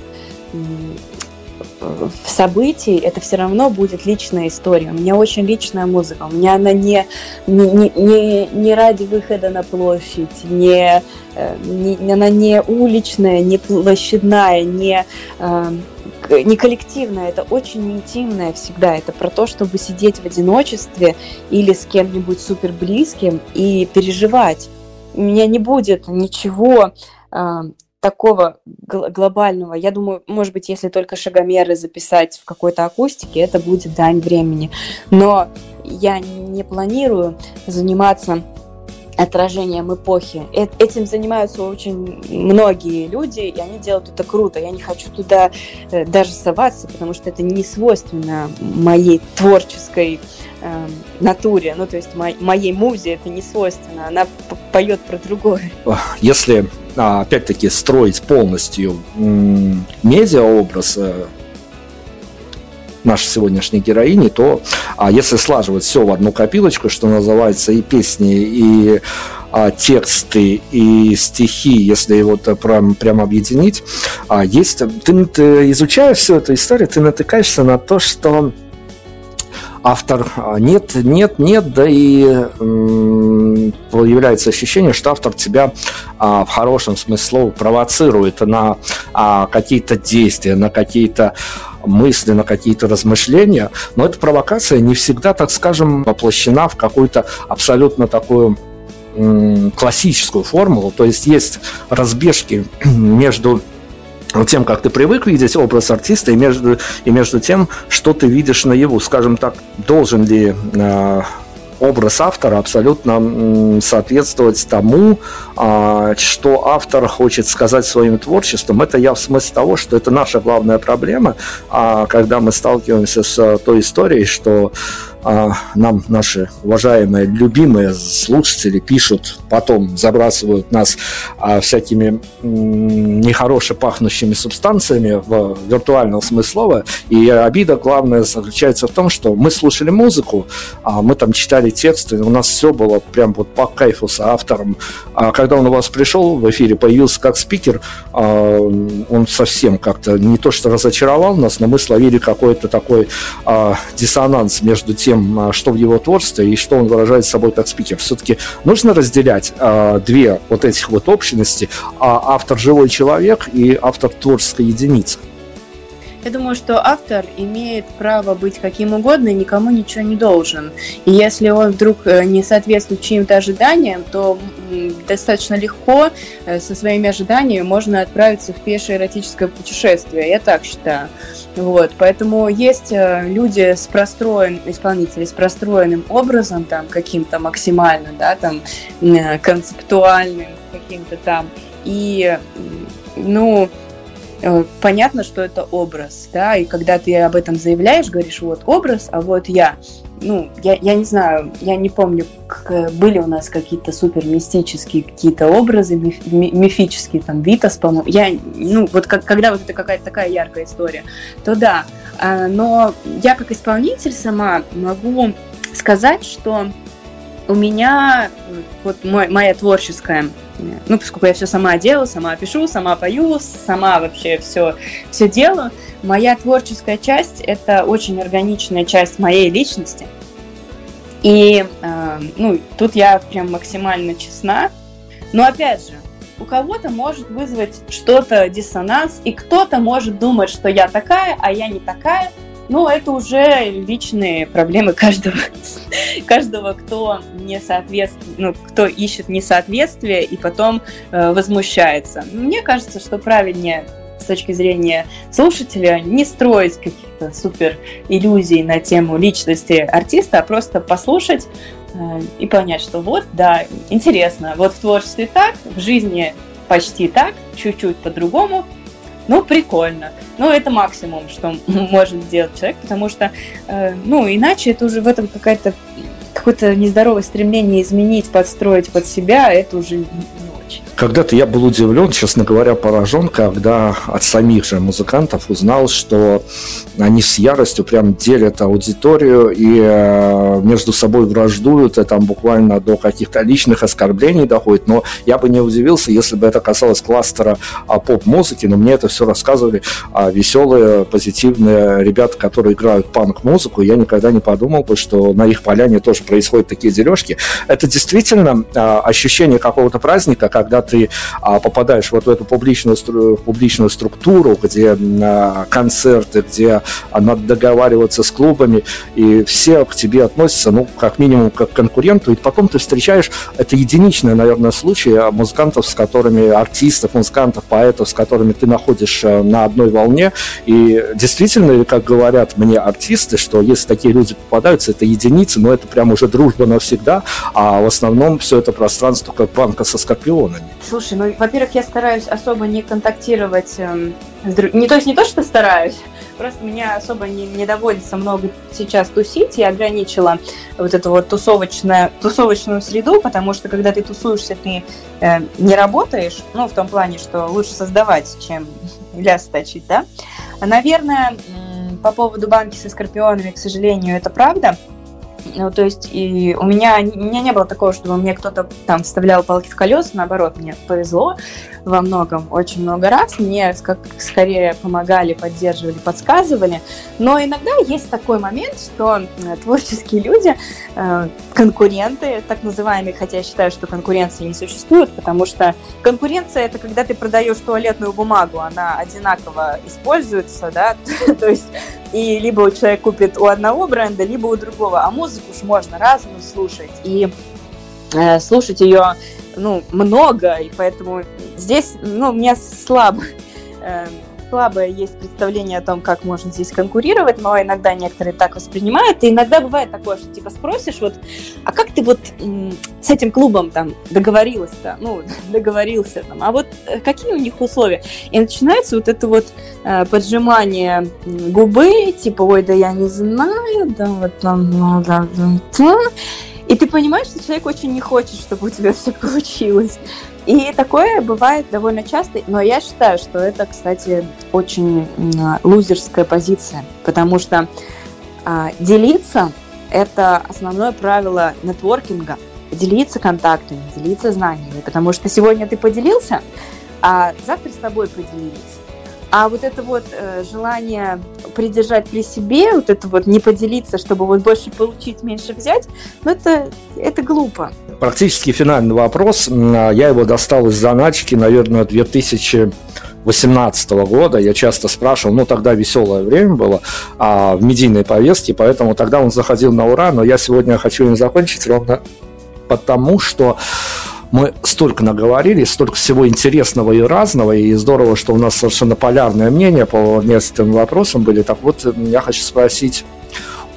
событий, это все равно будет личная история. У меня очень личная музыка. У меня она не, не, не, не ради выхода на площадь, не, э, не, она не уличная, не площадная, не э, не коллективное, это очень интимное всегда. Это про то, чтобы сидеть в одиночестве или с кем-нибудь супер близким и переживать. У меня не будет ничего э, такого глобального. Я думаю, может быть, если только шагомеры записать в какой-то акустике, это будет дань времени. Но я не планирую заниматься отражением эпохи. Э этим занимаются очень многие люди, и они делают это круто. Я не хочу туда э, даже соваться, потому что это не свойственно моей творческой э, натуре, ну то есть мо моей музе это не свойственно, она поет про другое. Если а, опять-таки строить полностью медиаобраз э, нашей сегодняшней героини, то а если слаживать все в одну копилочку, что называется, и песни, и а, тексты, и стихи, если вот прям, прям объединить, а, есть, ты, ты изучая всю эту историю, ты натыкаешься на то, что автор а, нет, нет, нет, да и появляется ощущение, что автор тебя а, в хорошем смысле слова провоцирует на а, какие-то действия, на какие-то мысли, на какие-то размышления, но эта провокация не всегда, так скажем, воплощена в какую-то абсолютно такую классическую формулу, то есть есть разбежки между тем, как ты привык видеть образ артиста, и между, и между тем, что ты видишь наяву. Скажем так, должен ли э, образ автора абсолютно соответствовать тому, э, что автор хочет сказать своим творчеством. Это я в смысле того, что это наша главная проблема, э, когда мы сталкиваемся с той историей, что а, нам наши уважаемые, любимые слушатели пишут, потом забрасывают нас а, всякими нехорошо пахнущими субстанциями в виртуальном смысле. И обида главная заключается в том, что мы слушали музыку, а мы там читали тексты, у нас все было прям вот по кайфу с автором. А когда он у вас пришел в эфире, появился как спикер, он совсем как-то не то что разочаровал нас, но мы словили какой-то такой диссонанс между тем, тем, а, что в его творчестве и что он выражает собой как спикер. Все-таки нужно разделять э, две вот этих вот общности, а автор живой человек и автор творческой единицы. Я думаю, что автор имеет право быть каким угодно и никому ничего не должен. И если он вдруг э, не соответствует чьим-то ожиданиям, то достаточно легко э, со своими ожиданиями можно отправиться в пешее эротическое путешествие. Я так считаю. Вот, поэтому есть э, люди с простроенным, исполнители с простроенным образом, там, каким-то максимально, да, там, концептуальным каким-то там, и, ну, понятно, что это образ, да, и когда ты об этом заявляешь, говоришь, вот образ, а вот я, ну, я, я не знаю, я не помню, были у нас какие-то супер мистические какие-то образы, миф, мифические, там, Витас, по-моему, я, ну, вот как, когда вот это какая-то такая яркая история, то да, а, но я как исполнитель сама могу сказать, что у меня вот мой, моя творческая ну, поскольку я все сама делаю, сама пишу, сама пою, сама вообще все, все делаю, моя творческая часть – это очень органичная часть моей личности. И, э, ну, тут я прям максимально честна. Но, опять же, у кого-то может вызвать что-то диссонанс, и кто-то может думать, что я такая, а я не такая – ну, это уже личные проблемы каждого, каждого кто не соответствует, ну, кто ищет несоответствие и потом э, возмущается. Мне кажется, что правильнее с точки зрения слушателя не строить каких-то супер иллюзий на тему личности артиста, а просто послушать э, и понять, что вот, да, интересно, вот в творчестве так, в жизни почти так, чуть-чуть по-другому, ну, прикольно. Ну, это максимум, что может сделать человек, потому что, э, ну, иначе это уже в этом какая-то какое-то нездоровое стремление изменить, подстроить под себя, это уже когда-то я был удивлен, честно говоря, поражен, когда от самих же музыкантов узнал, что они с яростью прям делят аудиторию и э, между собой враждуют, и там буквально до каких-то личных оскорблений доходит. Но я бы не удивился, если бы это касалось кластера а, поп-музыки, но мне это все рассказывали а, веселые, позитивные ребята, которые играют панк-музыку. Я никогда не подумал бы, что на их поляне тоже происходят такие дележки. Это действительно а, ощущение какого-то праздника, когда ты а, попадаешь вот в эту публичную, публичную структуру, где а, концерты, где надо договариваться с клубами, и все к тебе относятся, ну, как минимум, как к конкуренту, и потом ты встречаешь, это единичный, наверное, случай музыкантов, с которыми, артистов, музыкантов, поэтов, с которыми ты находишь на одной волне, и действительно, как говорят мне артисты, что если такие люди попадаются, это единицы, но это прям уже дружба навсегда, а в основном все это пространство как банка со скорпионами. Слушай, ну, во-первых, я стараюсь особо не контактировать э, с друг... Не то есть не то, что стараюсь, просто меня особо не, не доводится много сейчас тусить. Я ограничила вот эту вот тусовочную, тусовочную среду, потому что когда ты тусуешься, ты э, не работаешь, ну, в том плане, что лучше создавать, чем ляс точить, да. Наверное, по поводу банки со скорпионами, к сожалению, это правда. Ну, то есть и у меня, у меня не было такого, чтобы мне кто-то там вставлял палки в колеса, наоборот, мне повезло во многом, очень много раз. Мне как, скорее помогали, поддерживали, подсказывали. Но иногда есть такой момент, что творческие люди, э, конкуренты, так называемые, хотя я считаю, что конкуренции не существует, потому что конкуренция это когда ты продаешь туалетную бумагу, она одинаково используется, да, то есть и либо человек купит у одного бренда, либо у другого, а музыку уж можно разную слушать, и э, слушать ее ну, много, и поэтому здесь, ну, у меня слабо, э, слабое есть представление о том, как можно здесь конкурировать, но иногда некоторые так воспринимают, и иногда бывает такое, что типа спросишь, вот, а как ты вот с этим клубом там договорилась-то, ну, договорился там, а вот э, какие у них условия? И начинается вот это вот э, поджимание губы, типа, ой, да я не знаю, да, вот там, ну, да, да, да. И ты понимаешь, что человек очень не хочет, чтобы у тебя все получилось. И такое бывает довольно часто, но я считаю, что это, кстати, очень лузерская позиция, потому что а, делиться – это основное правило нетворкинга. Делиться контактами, делиться знаниями, потому что сегодня ты поделился, а завтра с тобой поделились. А вот это вот э, желание придержать при себе, вот это вот не поделиться, чтобы вот больше получить, меньше взять, ну это, это глупо. Практически финальный вопрос. Я его достал из заначки, наверное, 2018 года. Я часто спрашивал, ну тогда веселое время было а, в медийной повестке, поэтому тогда он заходил на ура, но я сегодня хочу им закончить ровно потому, что мы столько наговорили, столько всего интересного и разного, и здорово, что у нас совершенно полярное мнение по нескольким вопросам были. Так вот, я хочу спросить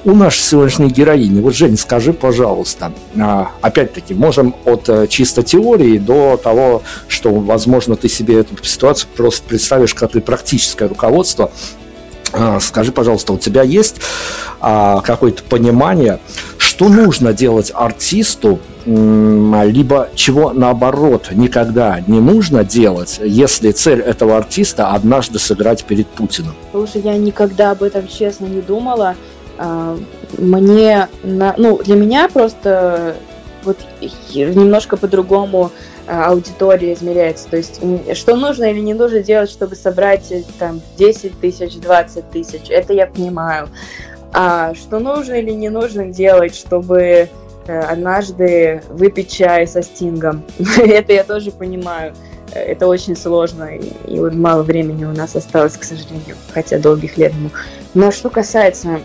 у нашей сегодняшней героини. Вот, Жень, скажи, пожалуйста, а, опять-таки, можем от э, чисто теории до того, что, возможно, ты себе эту ситуацию просто представишь как и практическое руководство. А, скажи, пожалуйста, у тебя есть а, какое-то понимание, что нужно делать артисту, либо чего наоборот никогда не нужно делать, если цель этого артиста однажды сыграть перед Путиным? Слушай, я никогда об этом честно не думала. А, мне, ну, для меня просто вот немножко по-другому а, аудитория измеряется. То есть, что нужно или не нужно делать, чтобы собрать э, там 10 тысяч, 20 тысяч, это я понимаю. А что нужно или не нужно делать, чтобы э, однажды выпить чай со стингом, это я тоже понимаю. Это очень сложно, и, вот мало времени у нас осталось, к сожалению, хотя долгих лет ему. Но что касается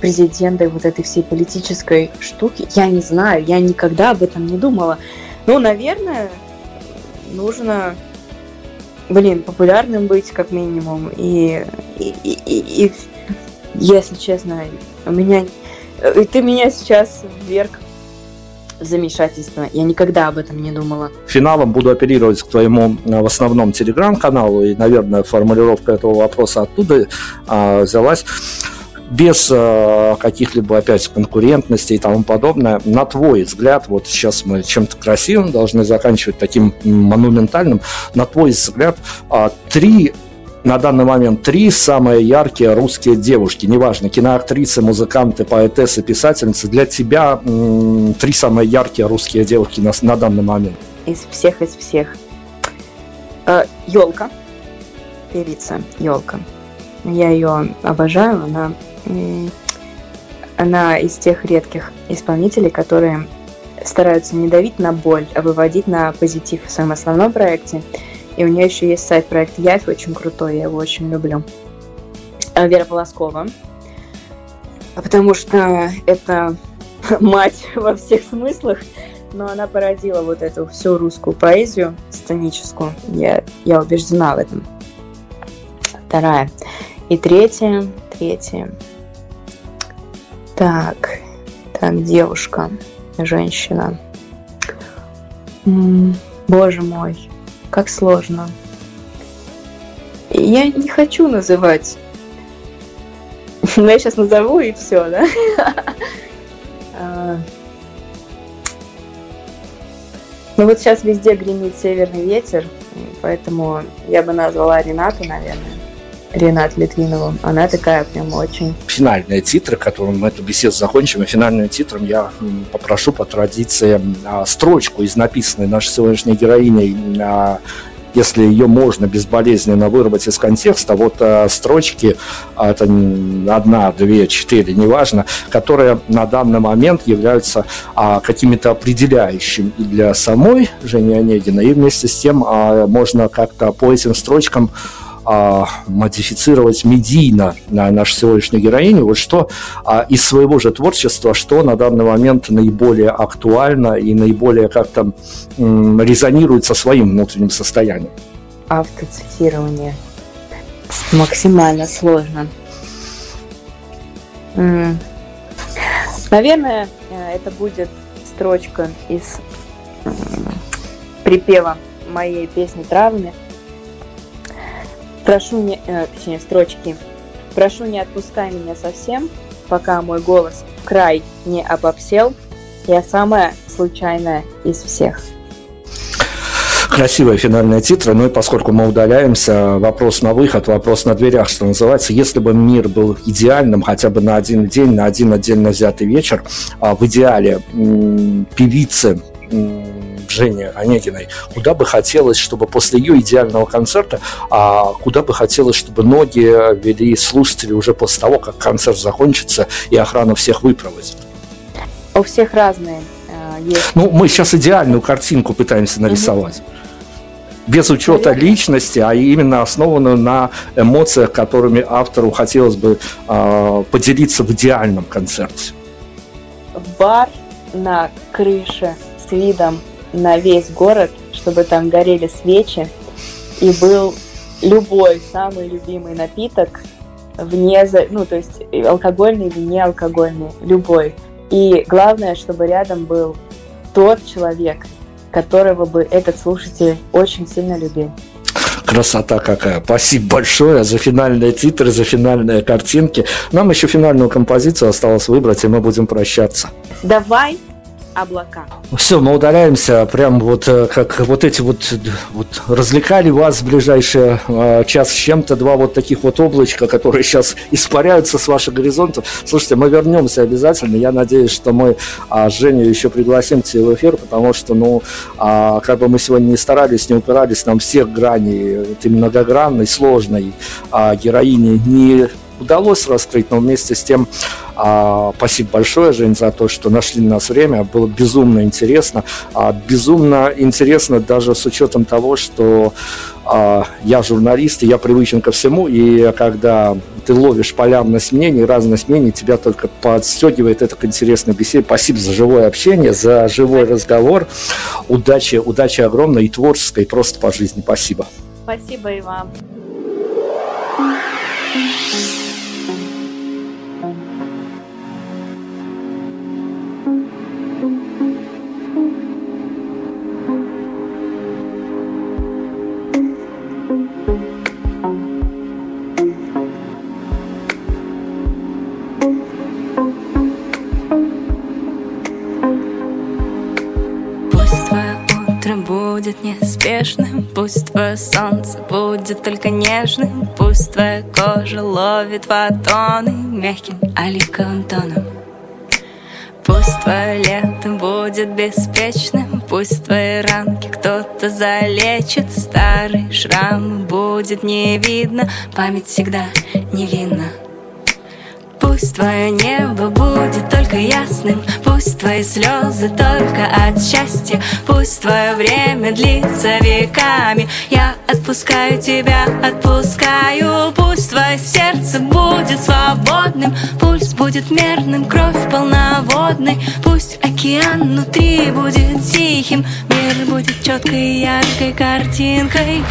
президента и вот этой всей политической штуки, я не знаю, я никогда об этом не думала. Ну, наверное, нужно, блин, популярным быть как минимум. И, и, и, и, и если честно, у меня... И ты меня сейчас вверх замешательство. Я никогда об этом не думала. Финалом буду оперировать к твоему э, в основном телеграм-каналу, и, наверное, формулировка этого вопроса оттуда а, взялась без э, каких-либо опять конкурентностей и тому подобное, на твой взгляд, вот сейчас мы чем-то красивым должны заканчивать таким монументальным, на твой взгляд, э, три на данный момент три самые яркие русские девушки, неважно, киноактрисы, музыканты, поэтессы, писательницы, для тебя м- три самые яркие русские девушки на, на данный момент? Из всех, из всех. Елка, э, певица Елка. Я ее обожаю, она она из тех редких исполнителей, которые стараются не давить на боль, а выводить на позитив в своем основном проекте. И у нее еще есть сайт-проект Явь, очень крутой, я его очень люблю. А Вера Полоскова. Потому что это мать во всех смыслах, но она породила вот эту всю русскую поэзию сценическую. Я, я убеждена в этом. Вторая. И третья, третья. Так, так, девушка, женщина. Боже мой, как сложно. Я не хочу называть. Но я сейчас назову и все, да? А. Ну вот сейчас везде гремит северный ветер, поэтому я бы назвала Ренату, наверное. Ренат Литвинову. Она такая прям очень... Финальные титры, которым мы эту беседу закончим, и финальным титром я попрошу по традиции а, строчку из написанной нашей сегодняшней героиней а, если ее можно безболезненно вырвать из контекста, вот э, строчки, это одна, две, четыре, неважно, которые на данный момент являются а, какими-то определяющими и для самой Жени Онегина, и вместе с тем а, можно как-то по этим строчкам а, модифицировать медийно на нашу сегодняшнюю героиню, вот что а, из своего же творчества, что на данный момент наиболее актуально и наиболее как-то м, резонирует со своим внутренним состоянием. Автоцитирование максимально сложно. Наверное, э, это будет строчка из припева моей песни «Травами», Прошу не, э, точнее, строчки. Прошу, не отпускай меня совсем, пока мой голос в край не обобсел. Я самая случайная из всех. Красивые финальные титры, ну и поскольку мы удаляемся, вопрос на выход, вопрос на дверях, что называется. Если бы мир был идеальным хотя бы на один день, на один отдельно взятый вечер, а в идеале певицы Жене Онегиной, куда бы хотелось, чтобы после ее идеального концерта, а куда бы хотелось, чтобы ноги вели слушатели уже после того, как концерт закончится и охрана всех выпроводит? У всех разные э, есть. Ну, мы сейчас идеальную картинку пытаемся нарисовать. Угу без учета личности, а именно основанную на эмоциях, которыми автору хотелось бы э, поделиться в идеальном концерте. Бар на крыше с видом на весь город, чтобы там горели свечи, и был любой самый любимый напиток вне, ну, то есть алкогольный или не алкогольный, любой. И главное, чтобы рядом был тот человек, которого бы этот слушатель очень сильно любил. Красота какая. Спасибо большое за финальные титры, за финальные картинки. Нам еще финальную композицию осталось выбрать, и мы будем прощаться. Давай облака. Все, мы удаляемся, прям вот э, как вот эти вот, вот развлекали вас в ближайший э, час с чем-то, два вот таких вот облачка, которые сейчас испаряются с ваших горизонтов. Слушайте, мы вернемся обязательно, я надеюсь, что мы а, Женю еще пригласим к себе в эфир, потому что, ну, а, как бы мы сегодня не старались, не упирались, нам всех граней этой многогранной, сложной а, героини не удалось раскрыть, но вместе с тем а, спасибо большое, Жень, за то, что нашли на нас время. Было безумно интересно. А, безумно интересно даже с учетом того, что а, я журналист, и я привычен ко всему, и когда ты ловишь полярность мнений, разность мнений, тебя только подстегивает это к интересной беседе. Спасибо за живое общение, за живой разговор. Удачи, удачи огромной и творческой, и просто по жизни. Спасибо. Спасибо и вам. Неспешным Пусть твое солнце будет только нежным. Пусть твоя кожа ловит фотоны Мягким оливковым тоном Пусть твое лето будет беспечным. Пусть твои ранки кто-то залечит. Старые шрамы будет не видно. Память всегда невинна Пусть твое небо будет только ясным Пусть твои слезы только от счастья Пусть твое время длится веками. Я отпускаю тебя, отпускаю Пусть твое сердце будет свободным Пульс будет мерным, кровь полноводной Пусть океан внутри будет тихим Мир будет четкой, яркой картинкой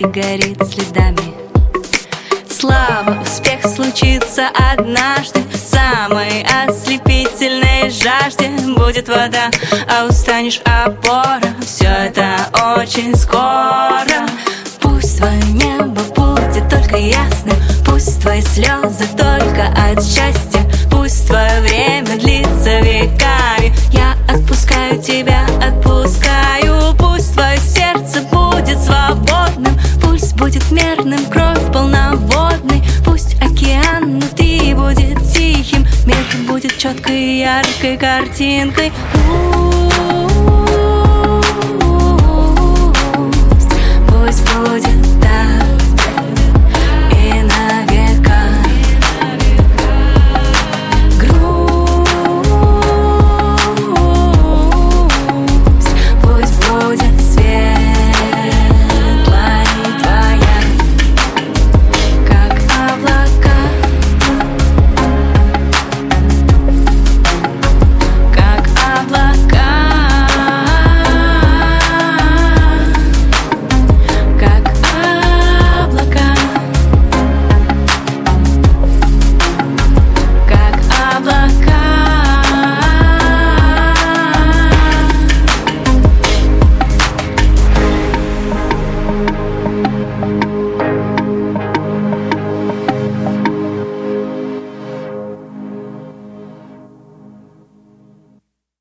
горит следами. Слава, успех случится однажды В самой ослепительной жажде. Будет вода, а устанешь опора. Все это очень скоро. Пусть твое небо будет только ясным Пусть твои слезы только от счастья яркой картинкой. Пусть будет